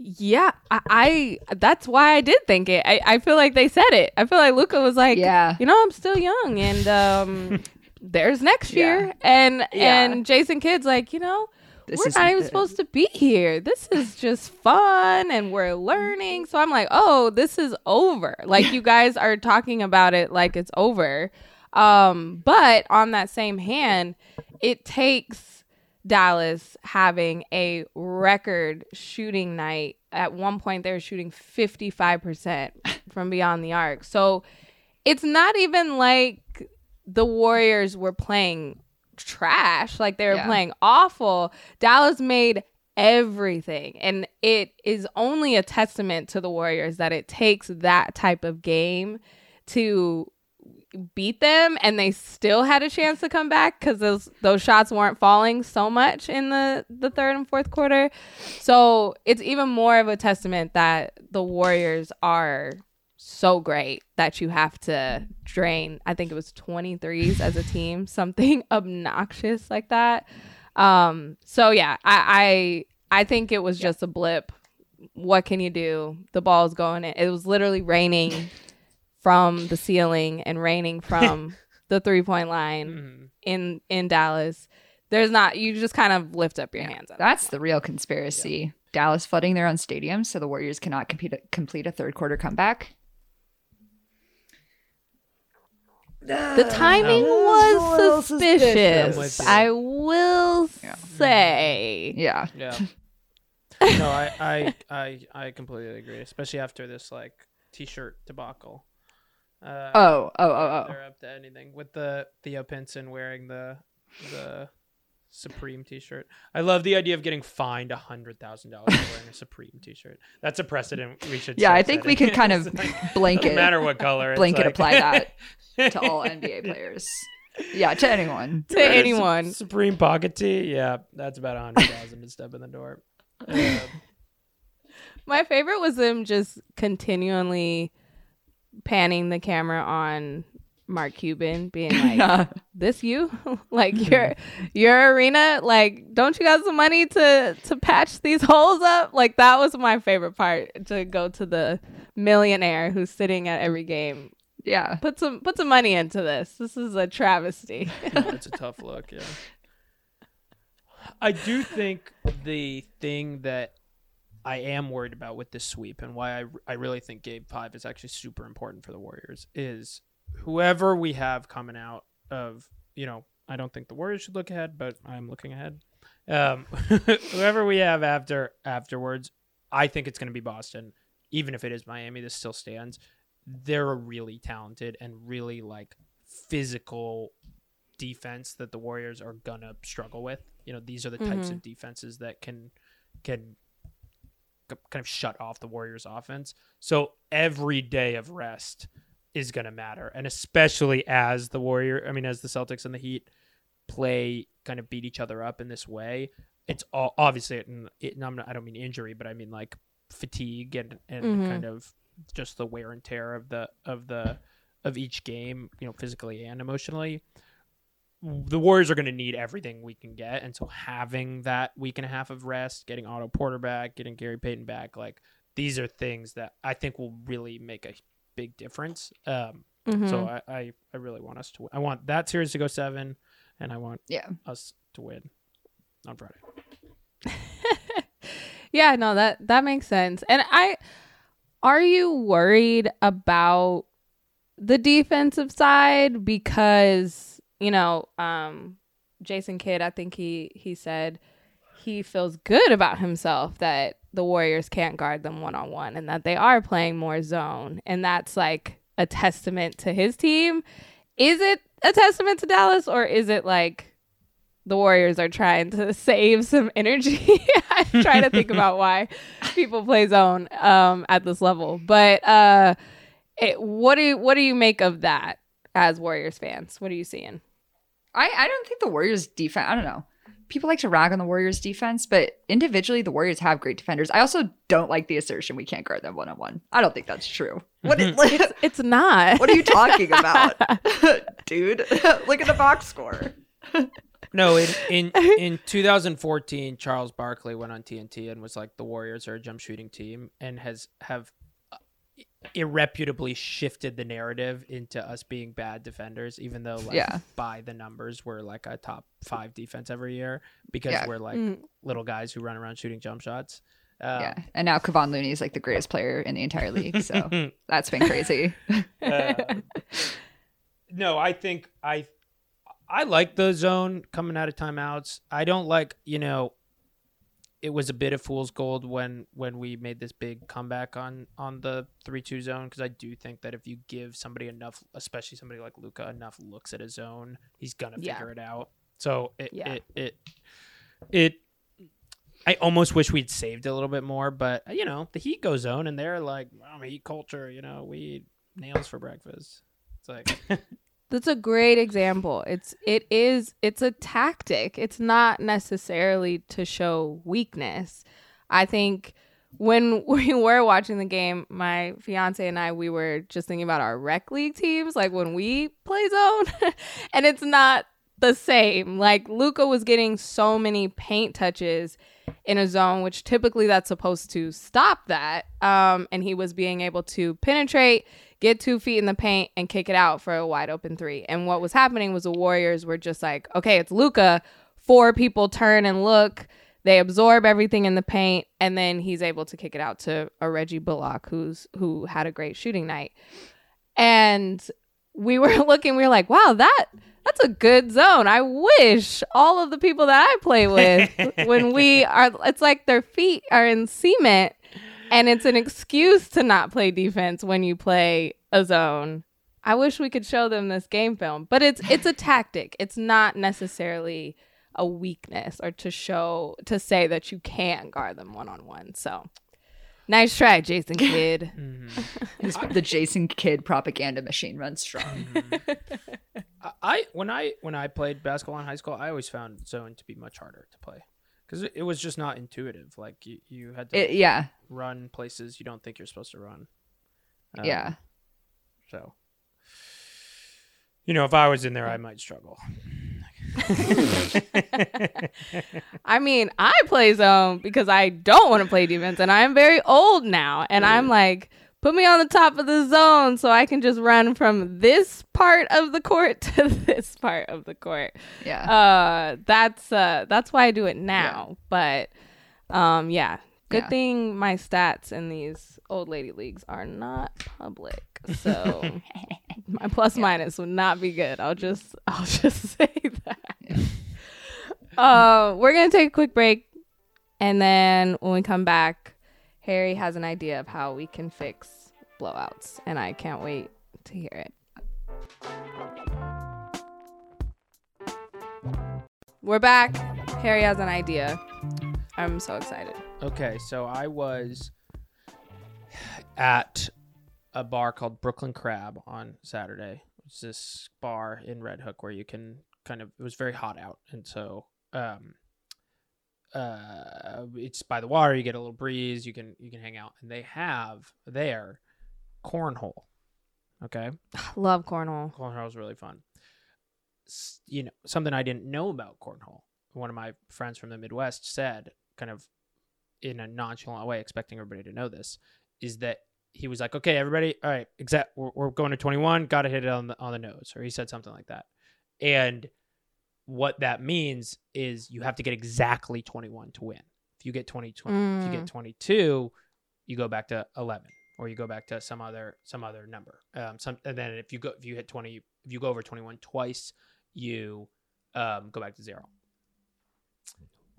Yeah, I, I that's why I did think it. I, I feel like they said it. I feel like Luka was like, yeah, you know, I'm still young, and um, *laughs* there's next Yeah. year, and Yeah. and Jason Kidd's like, you know, this we're not even supposed to be here. This is just fun, and we're learning. So I'm like, oh, this is over. Like you guys are talking about it like it's over. Um, but on that same hand, it takes Dallas having a record shooting night. At one point, they were shooting 55% from beyond the arc. So it's not even like the Warriors were playing trash, like they were Yeah. playing awful. Dallas made everything. And it is only a testament to the Warriors that it takes that type of game to beat them and they still had a chance to come back because those those shots weren't falling so much in the the third and fourth quarter. So it's even more of a testament that the warriors are so great that you have to drain i think it was 23s as a team *laughs* something obnoxious like that. Um so yeah i i i think it was just a blip. What can you do? The ball's going in. It was literally raining from the ceiling and raining from *laughs* the three point line Mhm. in in Dallas. There's not you just kind of lift up your hands up. That's the real conspiracy. Dallas flooding their own stadium so the Warriors cannot compete, complete a third quarter comeback. The timing Uh, was suspicious. suspicious. I will Yeah. say. Yeah. Yeah. *laughs* no, I, I I I completely agree, especially after this like t-shirt debacle. Uh, Oh, oh, oh, oh. they're up to anything with the Theo Pinson wearing the the Supreme T-shirt. I love the idea of getting fined a hundred thousand dollars for wearing a Supreme T-shirt. That's a precedent we should. Yeah, I think we setting. could kind of *laughs* like, blanket doesn't matter what color. blanket like- apply that *laughs* to all NBA players. Yeah, to anyone. To Wearing a Su- anyone. Supreme pocket tee. Yeah, that's about a hundred thousand to step in the door. Uh, *laughs* My favorite was them just continually panning the camera on Mark Cuban, being *laughs* like, Yeah. "This you? *laughs* like mm-hmm. your your arena? Like, don't you got some money to to patch these holes up? Like that was my favorite part to go to the millionaire who's sitting at every game. Yeah. Put some put some money into this. This is a travesty. *laughs* no, it's a tough look. Yeah. I do think the thing that I am worried about with this sweep and why I, I really think Game Five is actually super important for the Warriors is whoever we have coming out of you know I don't think the Warriors should look ahead, but I'm looking ahead. Um, *laughs* whoever we have after afterwards, I think it's going to be Boston. Even if it is Miami, this still stands. They're a really talented and really like physical defense that the Warriors are gonna struggle with. You know, these are the types Mhm. of defenses that can can kind of shut off the Warriors' offense. So every day of rest, is going to matter, and especially as the Warrior, I mean, as the Celtics and the Heat play, kind of beat each other up in this way. It's all obviously, it, it, I'm not, I don't mean injury, but I mean like fatigue and and Mhm. kind of just the wear and tear of the of the of each game, you know, physically and emotionally. The Warriors are going to need everything we can get, and so having that week and a half of rest, getting Otto Porter back, getting Gary Payton back, like these are things that I think will really make a big difference. Um, Mhm. So I, I I really want us to. Win. I want that series to go seven, and I want Yeah. us to win on Friday. *laughs* yeah, no, that that makes sense. And I are you worried about the defensive side because, you know, um Jason Kidd, I think he he said he feels good about himself that the Warriors can't guard them one on one and that they are playing more zone and that's like a testament to his team. Is it a testament to Dallas or is it like the Warriors are trying to *laughs* save some energy. *laughs* I try to think about why *laughs* people play zone um, at this level. But uh, it, what do you, what do you make of that as Warriors fans? What are you seeing? I, I don't think the Warriors defense, I don't know. People like to rag on the Warriors defense, but individually, the Warriors have great defenders. I also don't like the assertion we can't guard them one on one. I don't think that's true. What, *laughs* It's, *laughs* it's not. what are you talking about, *laughs* dude? Look at the box score. No, in, in in 2014, Charles Barkley went on TNT and was like, "The Warriors are a jump shooting team," and has have irreputably shifted the narrative into us being bad defenders, even though like Yeah. by the numbers we're like a top five defense every year because Yeah. we're like Mm. little guys who run around shooting jump shots. Um, yeah. And now Kevon Looney is like the greatest player in the entire league. So *laughs* that's been crazy. Uh, no, I think I I like the zone coming out of timeouts. I don't like, you know, it was a bit of fool's gold when when we made this big comeback on on the 3-2 zone because I do think that if you give somebody enough, especially somebody like Luka enough looks at a zone, he's to Yeah. figure it out. So it, Yeah. it it it I almost wish we'd saved a little bit more, but you know, the Heat goes zone and they're like, I'm a Heat culture, you know, we eat nails for breakfast. It's like *laughs* That's a great example. It's it is it's a tactic. It's not necessarily to show weakness. I think when *laughs* we were watching the game, my fiance and I we were just thinking about our rec league teams, like when we play zone, *laughs* and it's not the same. Like Luka was getting so many paint touches in a zone, which typically that's supposed to stop that. Um, and he was being able to penetrate, get two feet in the paint, and kick it out for a wide open three. And what was happening was the Warriors were just like, okay, it's Luka. Four people turn and look. They absorb everything in the paint, and then he's able to kick it out to a Reggie Bullock, who's who had a great shooting night. And we were *laughs* looking, we were like, wow, that that's a good zone. I wish all of the people that I play with, *laughs* when we are, it's like their feet are in cement, and it's an excuse to not play defense when you play a zone. I wish we could show them this game film, but it's it's a tactic. It's not necessarily a weakness or to show to say that you can't guard them one on one. So, nice try, Jason *laughs* Kidd. mhm. The Jason Kidd propaganda machine runs strong. *laughs* I- I when I when I played basketball in high school, I always found zone to be much harder to play because it, it was just not intuitive. Like you, you had to It, yeah. run places you don't think you're supposed to run. Um, Yeah. So, you know, if I was in there, I might struggle. *laughs* I mean, I play zone because I don't want to play defense, and I'm very old now, and I'm like, put me on the top of the zone so I can just run from this part of the court *laughs* to this part of the court. Yeah. Uh, that's uh, that's why I do it now. But, um, yeah, good Yeah. thing my stats in these old lady leagues are not public, so *laughs* my plus minus would not be good. I'll just *laughs* I'll just say that. Uh, we're gonna take a quick break, and then when we come back, Harry has an idea of how we can fix blowouts, and I can't wait to hear it. We're back. Harry has an idea. I'm so excited. Okay, so I was at a bar called Brooklyn Crab on Saturday. It's this bar in Red Hook where you can kind of. It was very hot out, and so um, uh, it's by the water. You get a little breeze. You can you can hang out, and they have there cornhole. Okay, *laughs* Love cornhole. cornhole is really fun. S- You know, something I didn't know about cornhole. One of my friends from the Midwest said, kind of in a nonchalant way, expecting everybody to know this, is that he was like, "Okay, everybody, all right, exact, we're, we're going to 21. Got to hit it on the on the nose," or he said something like that. And what that means is you have to get exactly 21 to win. If you get 20, 20 if you Mm. get 22, you go back to 11 or you go back to some other some other number. Um, some and then if you go if you hit 20 if you go over 21 twice, you um, go back to zero.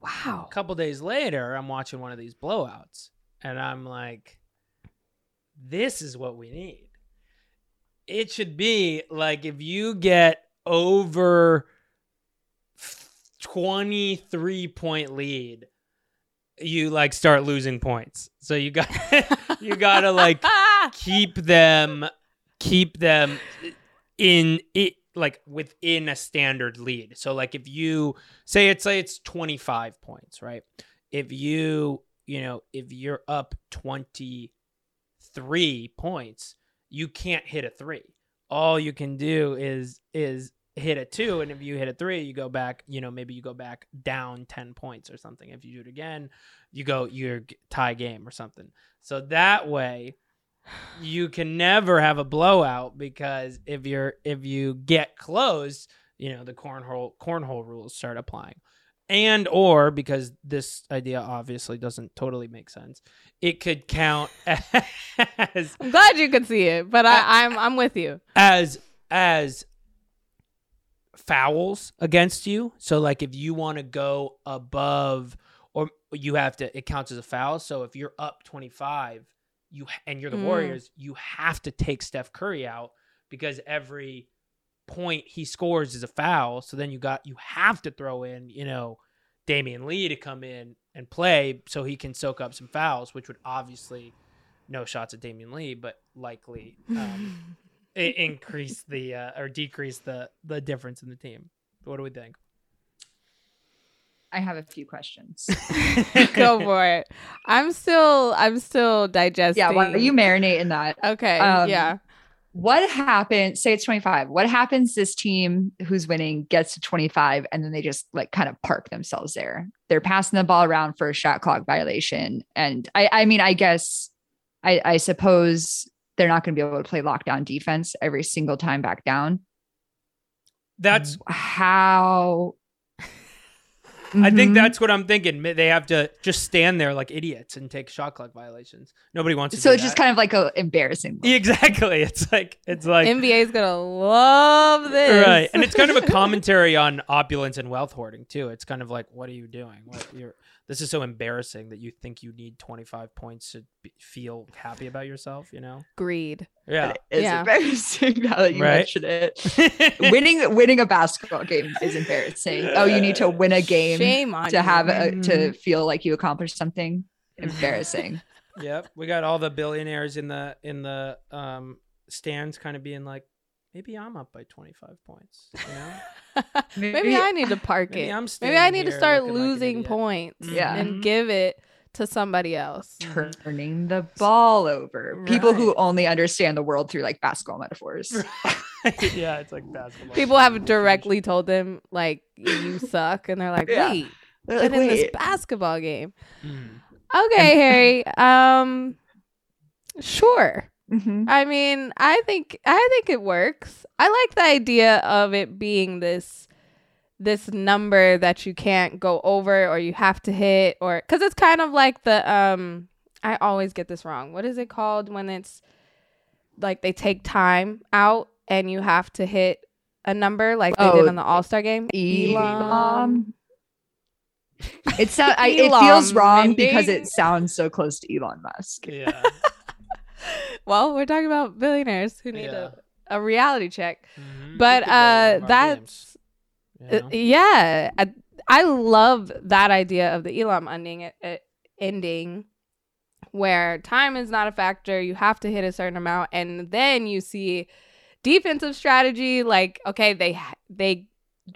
Wow. A couple days later, I'm watching one of these blowouts, and I'm like, "This is what we need." It should be like if you get over 23 point lead, you like start losing points. So you got *laughs* you got to like keep them keep them in it like within a standard lead. So like if you say it's say it's 25 points, right? If you, you know, if you're up 23 points, you can't hit a 3. All you can do is is hit a 2 and if you hit a 3, you go back, you know, maybe you go back down 10 points or something. If you do it again, you go you're tie game or something. So that way you can never have a blowout because if you're if you get close, you know the cornhole cornhole rules start applying, and or because this idea obviously doesn't totally make sense, it could count *laughs* as I'm glad you could see it, but I, I'm I'm with you. as as fouls against you. So like if you want to go above or you have to it counts as a foul. So if you're up 25, you and you're the Mm. Warriors, you have to take Steph Curry out because every point he scores is a foul. So then you got you have to throw in, you know, Damion Lee to come in and play so he can soak up some fouls, which would obviously no shots at Damion Lee, but likely um, *laughs* increase the uh, or decrease the the difference in the team. What do we think? I have a few questions. *laughs* *laughs* Go for it. I'm still I'm still digesting. yeah, why are you marinating that? Okay. Um, yeah. What happens? Say it's 25. What happens? This team who's winning gets to 25 and then they just like kind of park themselves there. They're passing the ball around for a shot clock violation. And I, I mean, I guess, I, I suppose they're not going to be able to play lockdown defense every single time back down. That's How? I think Mhm. that's what I'm thinking. They have to just stand there like idiots and take shot clock violations. Nobody wants to. so do it's just kind of like a embarrassing. Yeah, exactly. *laughs* It's like it's like NBA's gonna love this. right, and it's kind of a *laughs* commentary on opulence and wealth hoarding too. It's kind of like, what are you doing? What you're this is so embarrassing that you think you need 25 points to be, feel happy about yourself. You know? Greed. Yeah. It's Yeah. embarrassing *laughs* now that you Right. mention it. *laughs* winning winning a basketball game is embarrassing. Oh, you need to win a game Shame on to you. have a, to Mhm. feel like you accomplished something. Embarrassing. *laughs* Yep, we got all the billionaires in the in the um stands, kind of being like, maybe I'm up by 25 points. You know, *laughs* Maybe, Maybe- I need to park maybe it. I'm Maybe I need to start looking like losing points Yeah. and Mhm. give it to somebody else. Turning the ball over. People who only understand the world through like basketball metaphors. *laughs* *laughs* yeah, it's like basketball. People have directly told them like you suck, and they're like, Yeah. wait, They're but like, in this basketball game. Mm. Okay, Harry. Um, sure. Mhm. I mean, I think I think it works. I like the idea of it being this this number that you can't go over or you have to hit or cuz it's kind of like the um I always get this wrong. What is it called when it's like they take time out and you have to hit a number like they Oh, did on the All-Star game? Elam. It sounds. I, it *laughs* feels wrong because it sounds so close to Elon Musk. Yeah. *laughs* *laughs* Well, we're talking about billionaires who need Yeah. a, a reality check. Mhm. But We could go uh that's Uh, yeah, I, I love that idea of the Elam ending. It, it ending. where time is not a factor. You have to hit a certain amount, and then you see defensive strategy. Like, okay, they they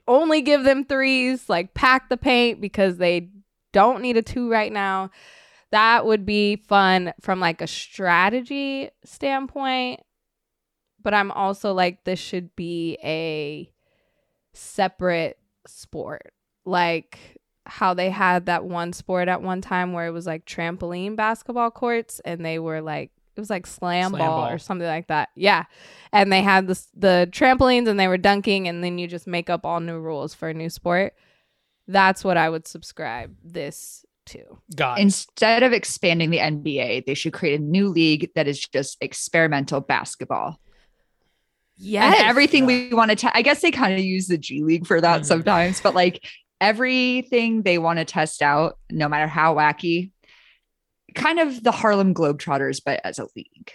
only give them threes, like pack the paint because they don't need a two right now. That would be fun from like a strategy standpoint. But I'm also like, this should be a separate sport. Like how they had that one sport at one time where it was like trampoline basketball courts and they were like it was like slam, Slam ball, ball. or something like that. Yeah. And they had the the trampolines and they were dunking and then you just make up all new rules for a new sport. That's what I would subscribe this to. Got it. Instead of expanding the NBA, they should create a new league that is just experimental basketball. Yes. And everything Yeah. we want to, te- I guess they kind of use the G League for that Mhm. sometimes, but like everything they want to test out, no matter how wacky, kind of the Harlem Globetrotters, but as a league.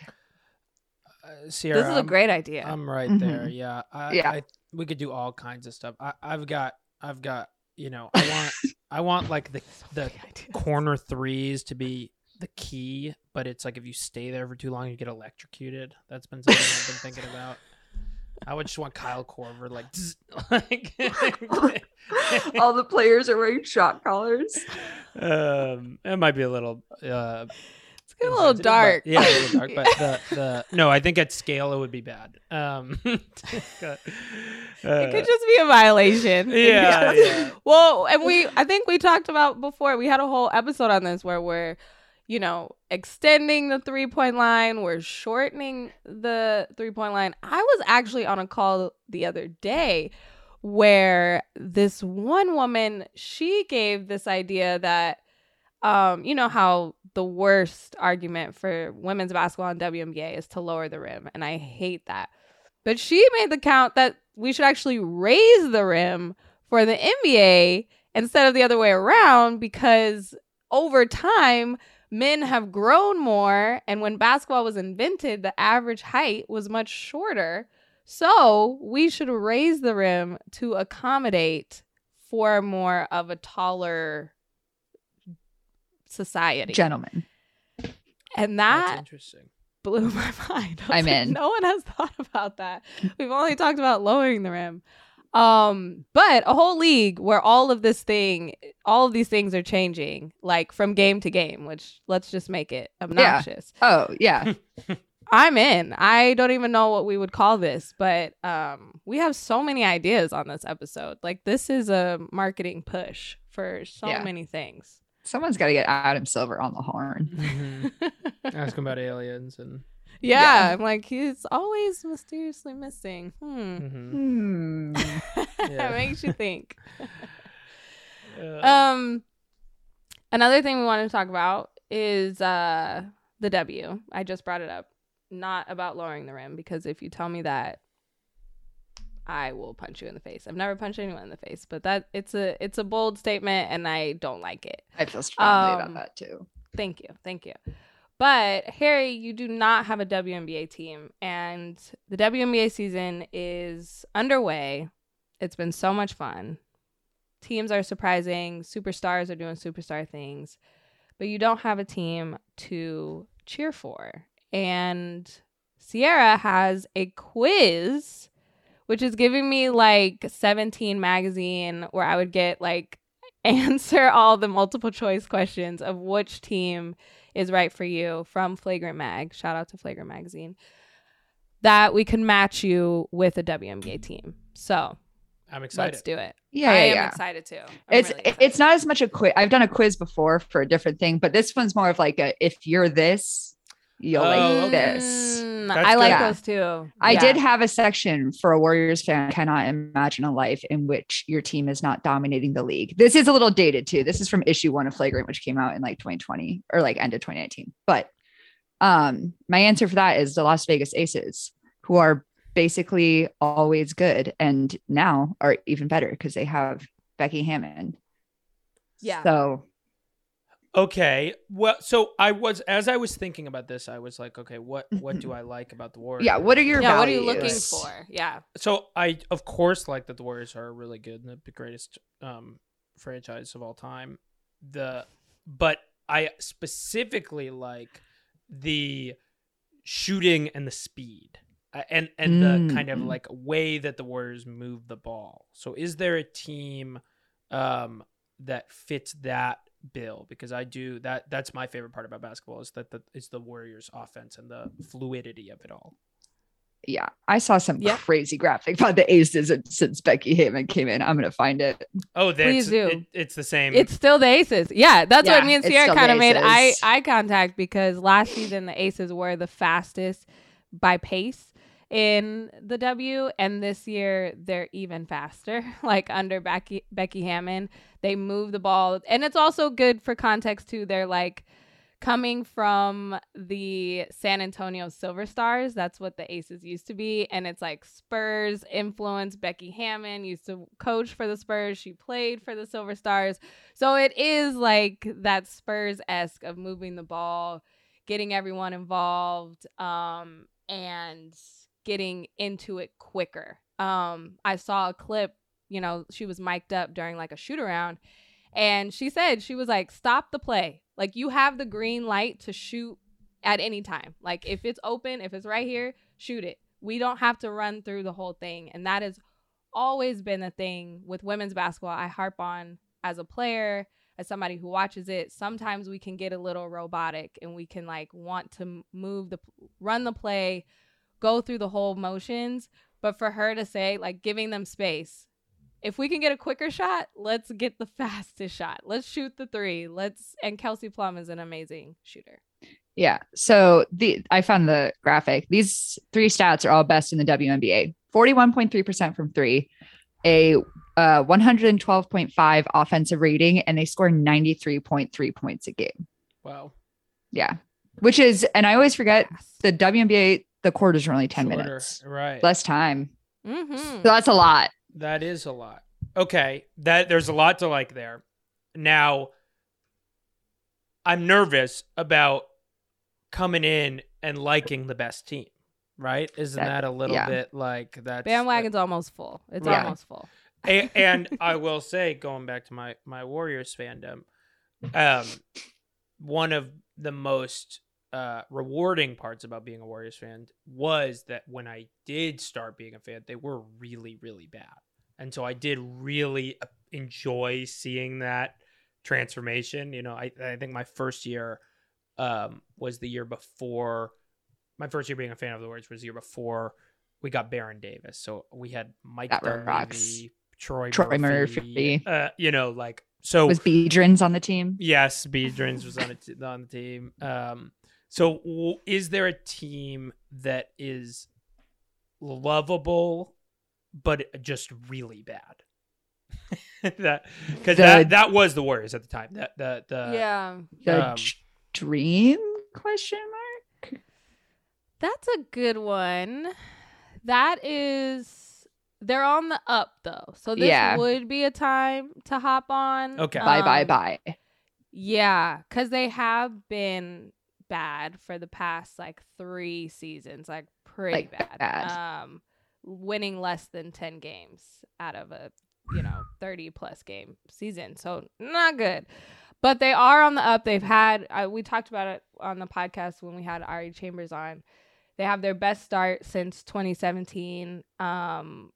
Uh, Sierra, this is a I'm- great idea. I'm right Mhm. there. Yeah. I, Yeah. I, we could do all kinds of stuff. I, I've got, I've got, you know, I want, I want like the *laughs* the corner threes to be the key, but it's like if you stay there for too long, you get electrocuted. That's been something I've been thinking about. I would just want Kyle Korver like, zzz, *laughs* like *laughs* All the players are wearing shot collars. um, it might be a little uh, it's getting a little but- dark. yeah, a little dark. But the *laughs* the no, I think at scale it would be bad. Um, *laughs* it uh, could just be a violation. *laughs* yeah, yeah. Well, and we I think we talked about before. We had a whole episode on this where we're, you know, extending the three point line, we're shortening the three point line. I was actually on a call the other day where this one woman, she gave this idea that um, you know how the worst argument for women's basketball in WNBA is to lower the rim, and I hate that. But she made the count that we should actually raise the rim for the NBA instead of the other way around because over time men have grown more and when basketball was invented the average height was much shorter so we should raise the rim to accommodate for more of a taller society Gentlemen. and That's that interesting. blew *laughs* my mind. I was I'm like, in. No one has thought about that. We've only talked about lowering the rim. Um, but a whole league where all of this thing, all of these things are changing, like from game to game, which let's just make it obnoxious. Oh, yeah. *laughs* I'm in. I don't even know what we would call this, but um, we have so many ideas on this episode. Like this is a marketing push for so Yeah. many things. Someone's got to get Adam Silver on the horn. Mhm. *laughs* Ask him about aliens and yeah, Yeah. I'm like he's always mysteriously missing. Hmm. mhm. Hmm. *laughs* Yeah. makes you think. *laughs* Uh, Um, another thing we wanted to talk about is uh the W. I just brought it up, not about lowering the rim because if you tell me that, I will punch you in the face. I've never punched anyone in the face, but that it's a it's a bold statement, and I don't like it. I feel strongly Um, about that too. Thank you. Thank you. But Harry, you do not have a WNBA team, and the WNBA season is underway. It's been so much fun. Teams are surprising, superstars are doing superstar things, but you don't have a team to cheer for. And Sierra has a quiz, which is giving me like 17 magazine where I would get like *laughs* answer all the multiple choice questions of which team is right for you from Flagrant Mag. Shout out to Flagrant Magazine. That we can match you with a WNBA team. So I'm excited. let's do it. Yeah, I yeah, am yeah. excited too. I'm It's really excited. it's not as much a quiz. I've done a quiz before for a different thing, but this one's more of like a if you're this, you'll Oh, like okay. this. Mm, That's I like good. those too. I Yeah. did have a section for a Warriors fan. Cannot imagine a life in which your team is not dominating the league. This is a little dated too. This is from issue one of Flagrant, which came out in like 2020 or like end of 2019. But um, my answer for that is the Las Vegas Aces, who are basically always good and now are even better because they have Becky Hammon. Yeah. So Okay. Well, so I was as I was thinking about this, I was like, okay, what what do I like about the Warriors? yeah, what are your yeah, what are you looking for? Yeah. So I of course like that the Warriors are really good and the greatest um franchise of all time. The but I specifically like the shooting and the speed. Uh, and and the kind of Mm. like way that the Warriors move the ball. So is there a team um that fits that bill because I do that that's my favorite part about basketball is that the is the Warriors offense and the fluidity of it all. Yeah, I saw some Yep. crazy graphic about the Aces since Becky Hammon came in. I'm gonna find it. Oh, that's Please do. It, it's the same. It's still the Aces. Yeah, that's Yeah, what me and it's Sierra kind of made eye eye contact because last season the Aces were the fastest by pace in the W, and this year they're even faster. *laughs* like under Becky Becky Hammon, they move the ball, and it's also good for context too. They're like coming from the San Antonio Silver Stars. That's what the Aces used to be. And it's like Spurs influence. Becky Hammon used to coach for the Spurs. She played for the Silver Stars. So it is like that Spurs esque of moving the ball, getting everyone involved, um, and getting into it quicker. Um, I saw a clip, you know, she was mic'd up during like a shoot around. And she said, she was like, stop the play. Like, you have the green light to shoot at any time. Like, if it's open, if it's right here, shoot it. We don't have to run through the whole thing. And that has always been the thing with women's basketball. I harp on as a player, as somebody who watches it. Sometimes we can get a little robotic and we can like want to move the, run the play, go through the whole motions. But for her to say, like, giving them space, if we can get a quicker shot, let's get the *laughs* fastest shot. Let's shoot the three. Let's and Kelsey Plum is an amazing shooter. Yeah. So the I found the graphic. These three stats are all best in the WNBA. 41.3% from three, a uh, 112.5 offensive rating, and they score 93.3 points a game. wow. Yeah. Which is, and I always forget the WNBA, the quarters are only 10 Shorter. minutes. Right. Less time. Mhm. So that's a lot. That is a lot. Okay, that there's a lot to like there. Now, I'm nervous about coming in and liking the best team. Right? Isn't That- that, a little yeah. bit like that? Bandwagon's almost full. It's Yeah. almost full. and, *laughs* and I will say, going back to my my Warriors fandom, um, one of the most uh, rewarding parts about being a Warriors fan was that when I did start being a fan, they were really really bad, and so I did really uh, enjoy seeing that transformation. You know, I I think my first year um, was the year before. My first year being a fan of the Warriors was the year before we got Baron Davis. So we had Mike That Dunleavy, rocks. Troy, Troy Murphy, Murphy. Uh, you know, like so. Was Biedrins on the team? yes, Biedrins was on, it, on the team. Um, so is there a team that is lovable, but just really bad? *laughs* that because that that was the Warriors at the time. That the the yeah. The um, dream question mark? That's a good one. That is they're on the up though. So this Yeah. would be a time to hop on. Okay. bye bye Um, bye. Yeah, cuz they have been bad for the past like 3 seasons, like pretty Like, bad. bad. Um winning less than 10 games out of a, you know, 30 plus game season. So not good. But they are on the up. They've had uh, we talked about it on the podcast when we had Ari Chambers on. They have their best start since 2017. Um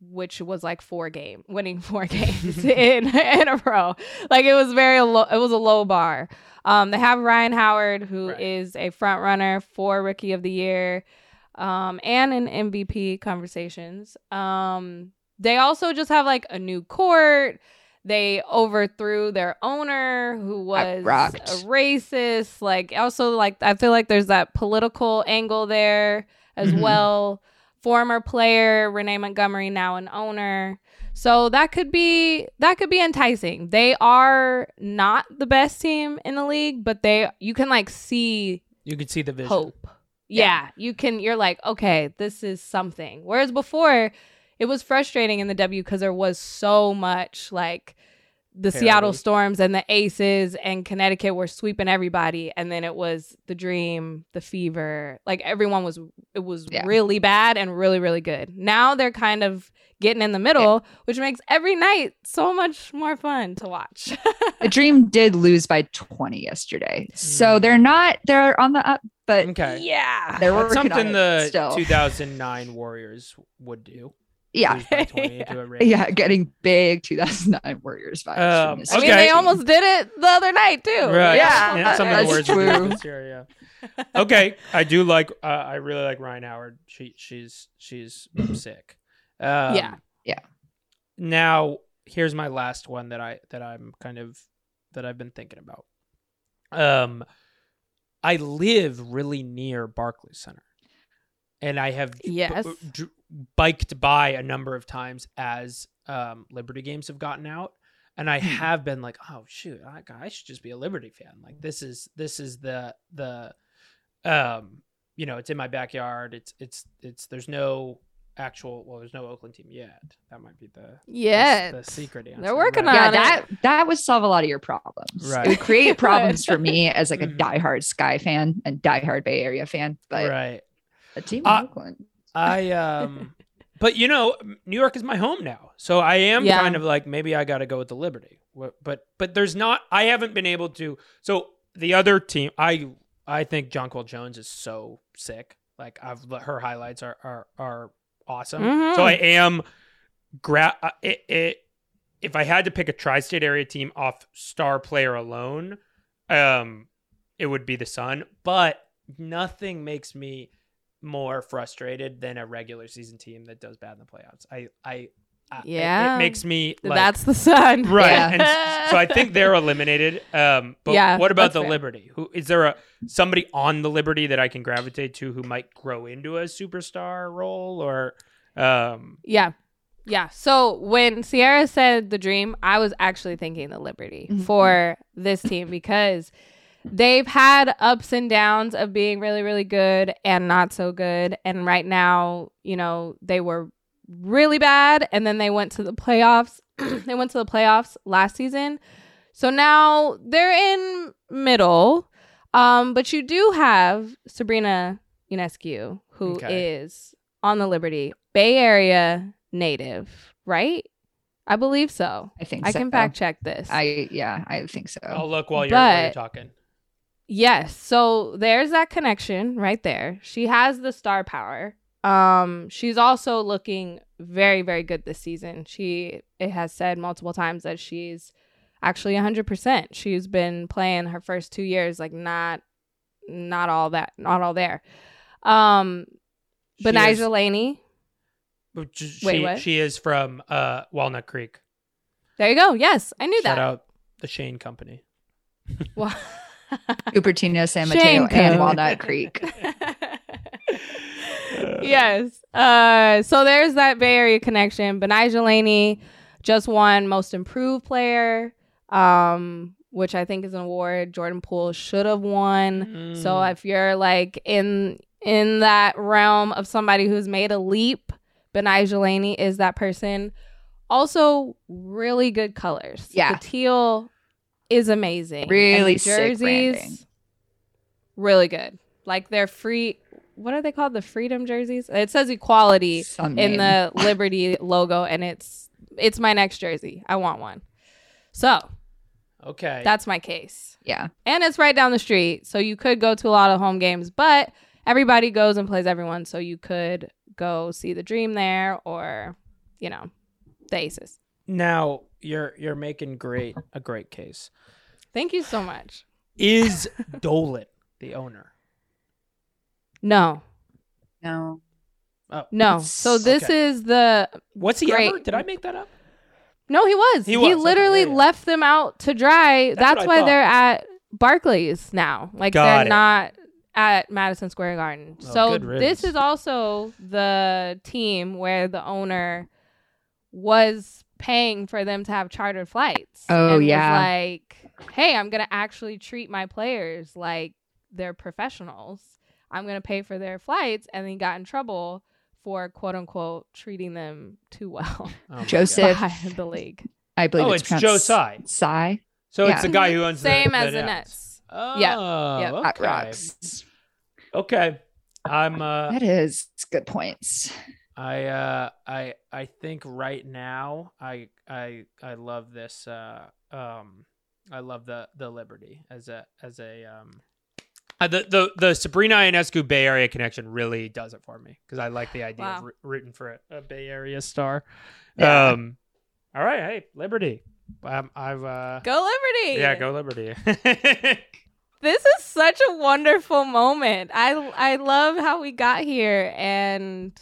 which was like four game winning *laughs* four games *laughs* in in a row. Like it was very low it was a low bar. Um they have Rhyne Howard who is Right. a front runner for rookie of the year um and in MVP conversations. Um they also just have like a new court. They overthrew their owner who was a racist. Like also like I feel like there's that political angle there as Mhm. well. Former player Renee Montgomery now an owner. So that could be that could be enticing. They are not the best team in the league, but they you can like see you can see the vision. hope. Yeah. you can. You're like, okay, this is something. Whereas before, it was frustrating in the W because there was so much like the Seattle Storms and the Aces and Connecticut were sweeping everybody, and then it was the Dream, the Fever. Like everyone was, it was Yeah. really bad and really really good. Now they're kind of getting in the middle, which makes every night so much more fun to watch. The *laughs* Dream did lose by 20 yesterday. So Mm. they're not, they're on the up, but Okay. yeah, they're That's working something on the it still. 2009 Warriors would do. Yeah. Lose by 20 *laughs* Yeah. Yeah. Getting big 2009 Warriors vibes. Um, this I mean they almost did it the other night too. Right. Yeah, And some of the words true. year, yeah. Okay. I do like uh, I really like Rhyne Howard. She she's she's sick. Um, Yeah. Yeah. Now, here's my last one that I that I'm kind of that I've been thinking about. Um I live really near Barclays Center. And I have Yes. b- dr- biked by a number of times as um, Liberty games have gotten out, and I Hmm. have been like, "Oh shoot, I, I should just be a Liberty fan." Like this is this is the the, um, you know, it's in my backyard. It's it's it's there's no actual well, there's no Oakland team yet. That might be the Yeah, the, the secret answer. They're working right? yeah, on it. that that would solve a lot of your problems. Right. It would create problems for me *laughs* as like a Mhm. diehard Sky fan and diehard Bay Area fan, but right. a team Uh, in Oakland. I um *laughs* but you know, New York is my home now. So I am Yeah. kind of like maybe I got to go with the Liberty. But but there's not I haven't been able to So the other team I I think Jonquel Jones is so sick. Like I've her highlights are are are awesome. Mhm. So I am gra- uh, it, it if I had to pick a tri-state area team off star player alone, um it would be the Sun, but nothing makes me more frustrated than a regular season team that does bad in the playoffs. I, I, I Yeah. it, makes me like, That's the sun. *laughs* right. Yeah. And so I think they're eliminated. Um, but Yeah, what about the fair. Liberty? Who is there a somebody on the Liberty that I can gravitate to who might grow into a superstar role or, um, Yeah. Yeah. So when Sierra said the dream, I was actually thinking the Liberty Mhm. for this team because they've had ups and downs of being really, really good and not so good. And right now, you know, they were really bad and then they went to the playoffs. *clears throat* they went to the playoffs last season. So now they're in middle. Um, but you do have Sabrina Ionescu, who is Okay. on the Liberty, Bay Area native, right? I believe so. I think I so. can fact check this. I yeah, I think so. I'll look while you're, while you're talking. Yes. So there's that connection right there. She has the star power. Um, she's also looking very, very good this season. She it has said multiple times that she's actually 100%. She's been playing her first 2 years like not not all that not all there. Um but Betnijah Laney, j- Wait, she, what? she is from uh, Walnut Creek. there you go. Yes, I knew Shout that. Shout out the Shane Company. Well- *laughs* *laughs* Cupertino, San Shame Mateo, and code. Walnut Creek. *laughs* yes. Uh, so there's that Bay Area connection. Betnijah Laney just won Most Improved Player, um, which I think is an award Jordan Poole should have won. So Mm. if you're like in in that realm of somebody who's made a leap, Betnijah Laney is that person. Also, really good colors. Yeah. the teal is amazing. And the Really sick really good. Like they're free. What are they called? The Freedom jerseys. It says equality Some in name. the *laughs* Liberty logo, and it's it's my next jersey. I want one. So Okay. that's my case, yeah. and it's right down the street, so you could go to a lot of home games. But everybody goes and plays everyone, so you could go see the Dream there, or you know, the Aces. now you're you're making great a great case. Thank you so much. Is Dolan the owner? No, No. Oh, no. So this okay. is the What's he Great. ever? Did I make that up? No, he was. He He, was, okay, literally yeah, yeah. left them out to dry. That's That's, why they're at Barclays now. Like Got they're it. not at Madison Square Garden. Oh, so this is also the team where the owner was paying for them to have chartered flights. Oh, and yeah. like, hey, I'm gonna actually treat my players like they're professionals. I'm gonna pay for their flights, and then he got in trouble for quote unquote treating them too well Oh Joseph. *laughs* the league. I believe Oh, it's, it's Joe Tsai. Tsai So Yeah. it's the guy who owns Same the, as the Nets. Nets. Oh, Yep. okay. Rocks. Okay. I'm uh That is good points. I uh I I think right now I I I love this uh um I love the the Liberty as a as a um uh, the the the Sabrina Ionescu Bay Area connection really does it for me because I like the idea of Wow. roo- rooting for a, a Bay Area star. Yeah. Um all right, hey, Liberty. Um, I've uh Go Liberty. yeah, go Liberty. *laughs* This is such a wonderful moment. I I love how we got here and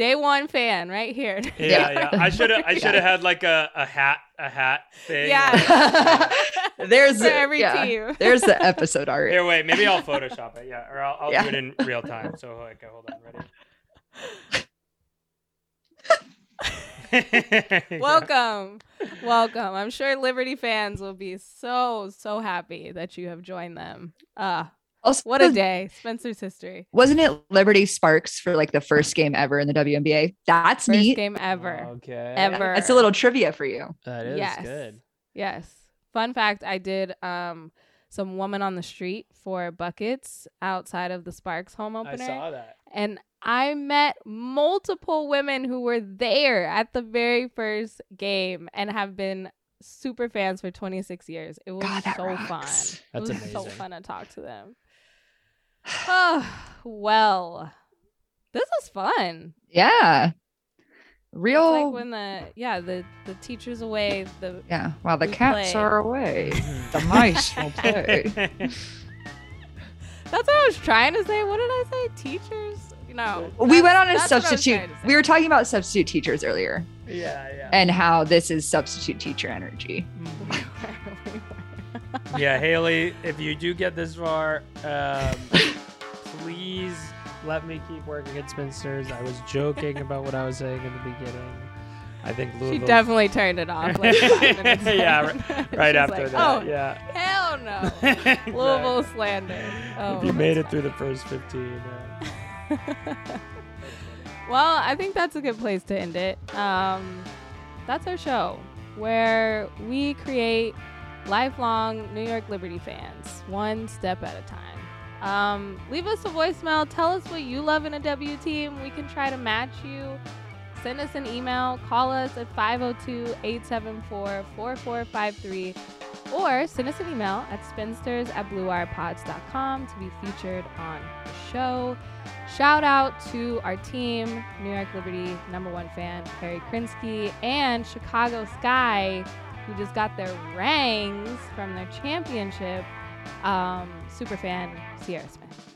day one fan right here. yeah, *laughs* yeah. I should have I should have had like a, a hat a hat thing. Yeah. *laughs* There's For the- every yeah, team. *laughs* There's the episode art. Here, wait. Maybe I'll Photoshop it. Yeah, or I'll, I'll Yeah. do it in real time. So, okay, hold on. Ready? Welcome. Welcome. I'm sure Liberty fans will be so so happy that you have joined them. Ah, Also, what a day. Spinsters history. Wasn't it Liberty Sparks for like the first game ever in the WNBA? That's First neat. game ever. Okay. Ever. That's a little trivia for you. That is Yes. good. Yes. Fun fact, I did um some woman on the street for buckets outside of the Sparks home opener. I opener. saw that. and I met multiple women who were there at the very first game and have been super fans for 26 years. It was God, so rocks. fun. That's it was so fun to talk to them. Oh, well, this is fun. Yeah. It's Real. like when the yeah the the teacher's away. The yeah. While the cats play. are away, *laughs* the mice will play. *laughs* that's what I was trying to say. What did I say? Teachers? No. We went on a that's what I was substitute. trying to say. We were talking about substitute teachers earlier yeah, yeah. and how this is substitute teacher energy. Mm-hmm. Yeah, Haley, if you do get this far, um, please let me keep working at Spinsters. I was joking about what I was saying in the beginning. I think Louisville. She definitely turned it off. Like five *laughs* minutes Yeah, in. right after like, that. Oh yeah. hell no! *laughs* Exactly. Louisville slander. Oh, if you made it that's through the first 15. Uh, *laughs* well, I think that's a good place to end it. Um, that's our show where we create lifelong New York Liberty fans, one step at a time. Um, leave us a voicemail. Tell us what you love in a W team. We can try to match you. Send us an email. Call us at 502 874 4453 or send us an email at spinsters at bluewirepods.com to be featured on the show. Shout out to our team, New York Liberty number one fan, Harry Krinsky, and Chicago Sky, who just got their rings from their championship, um, super fan, Sierra Smith.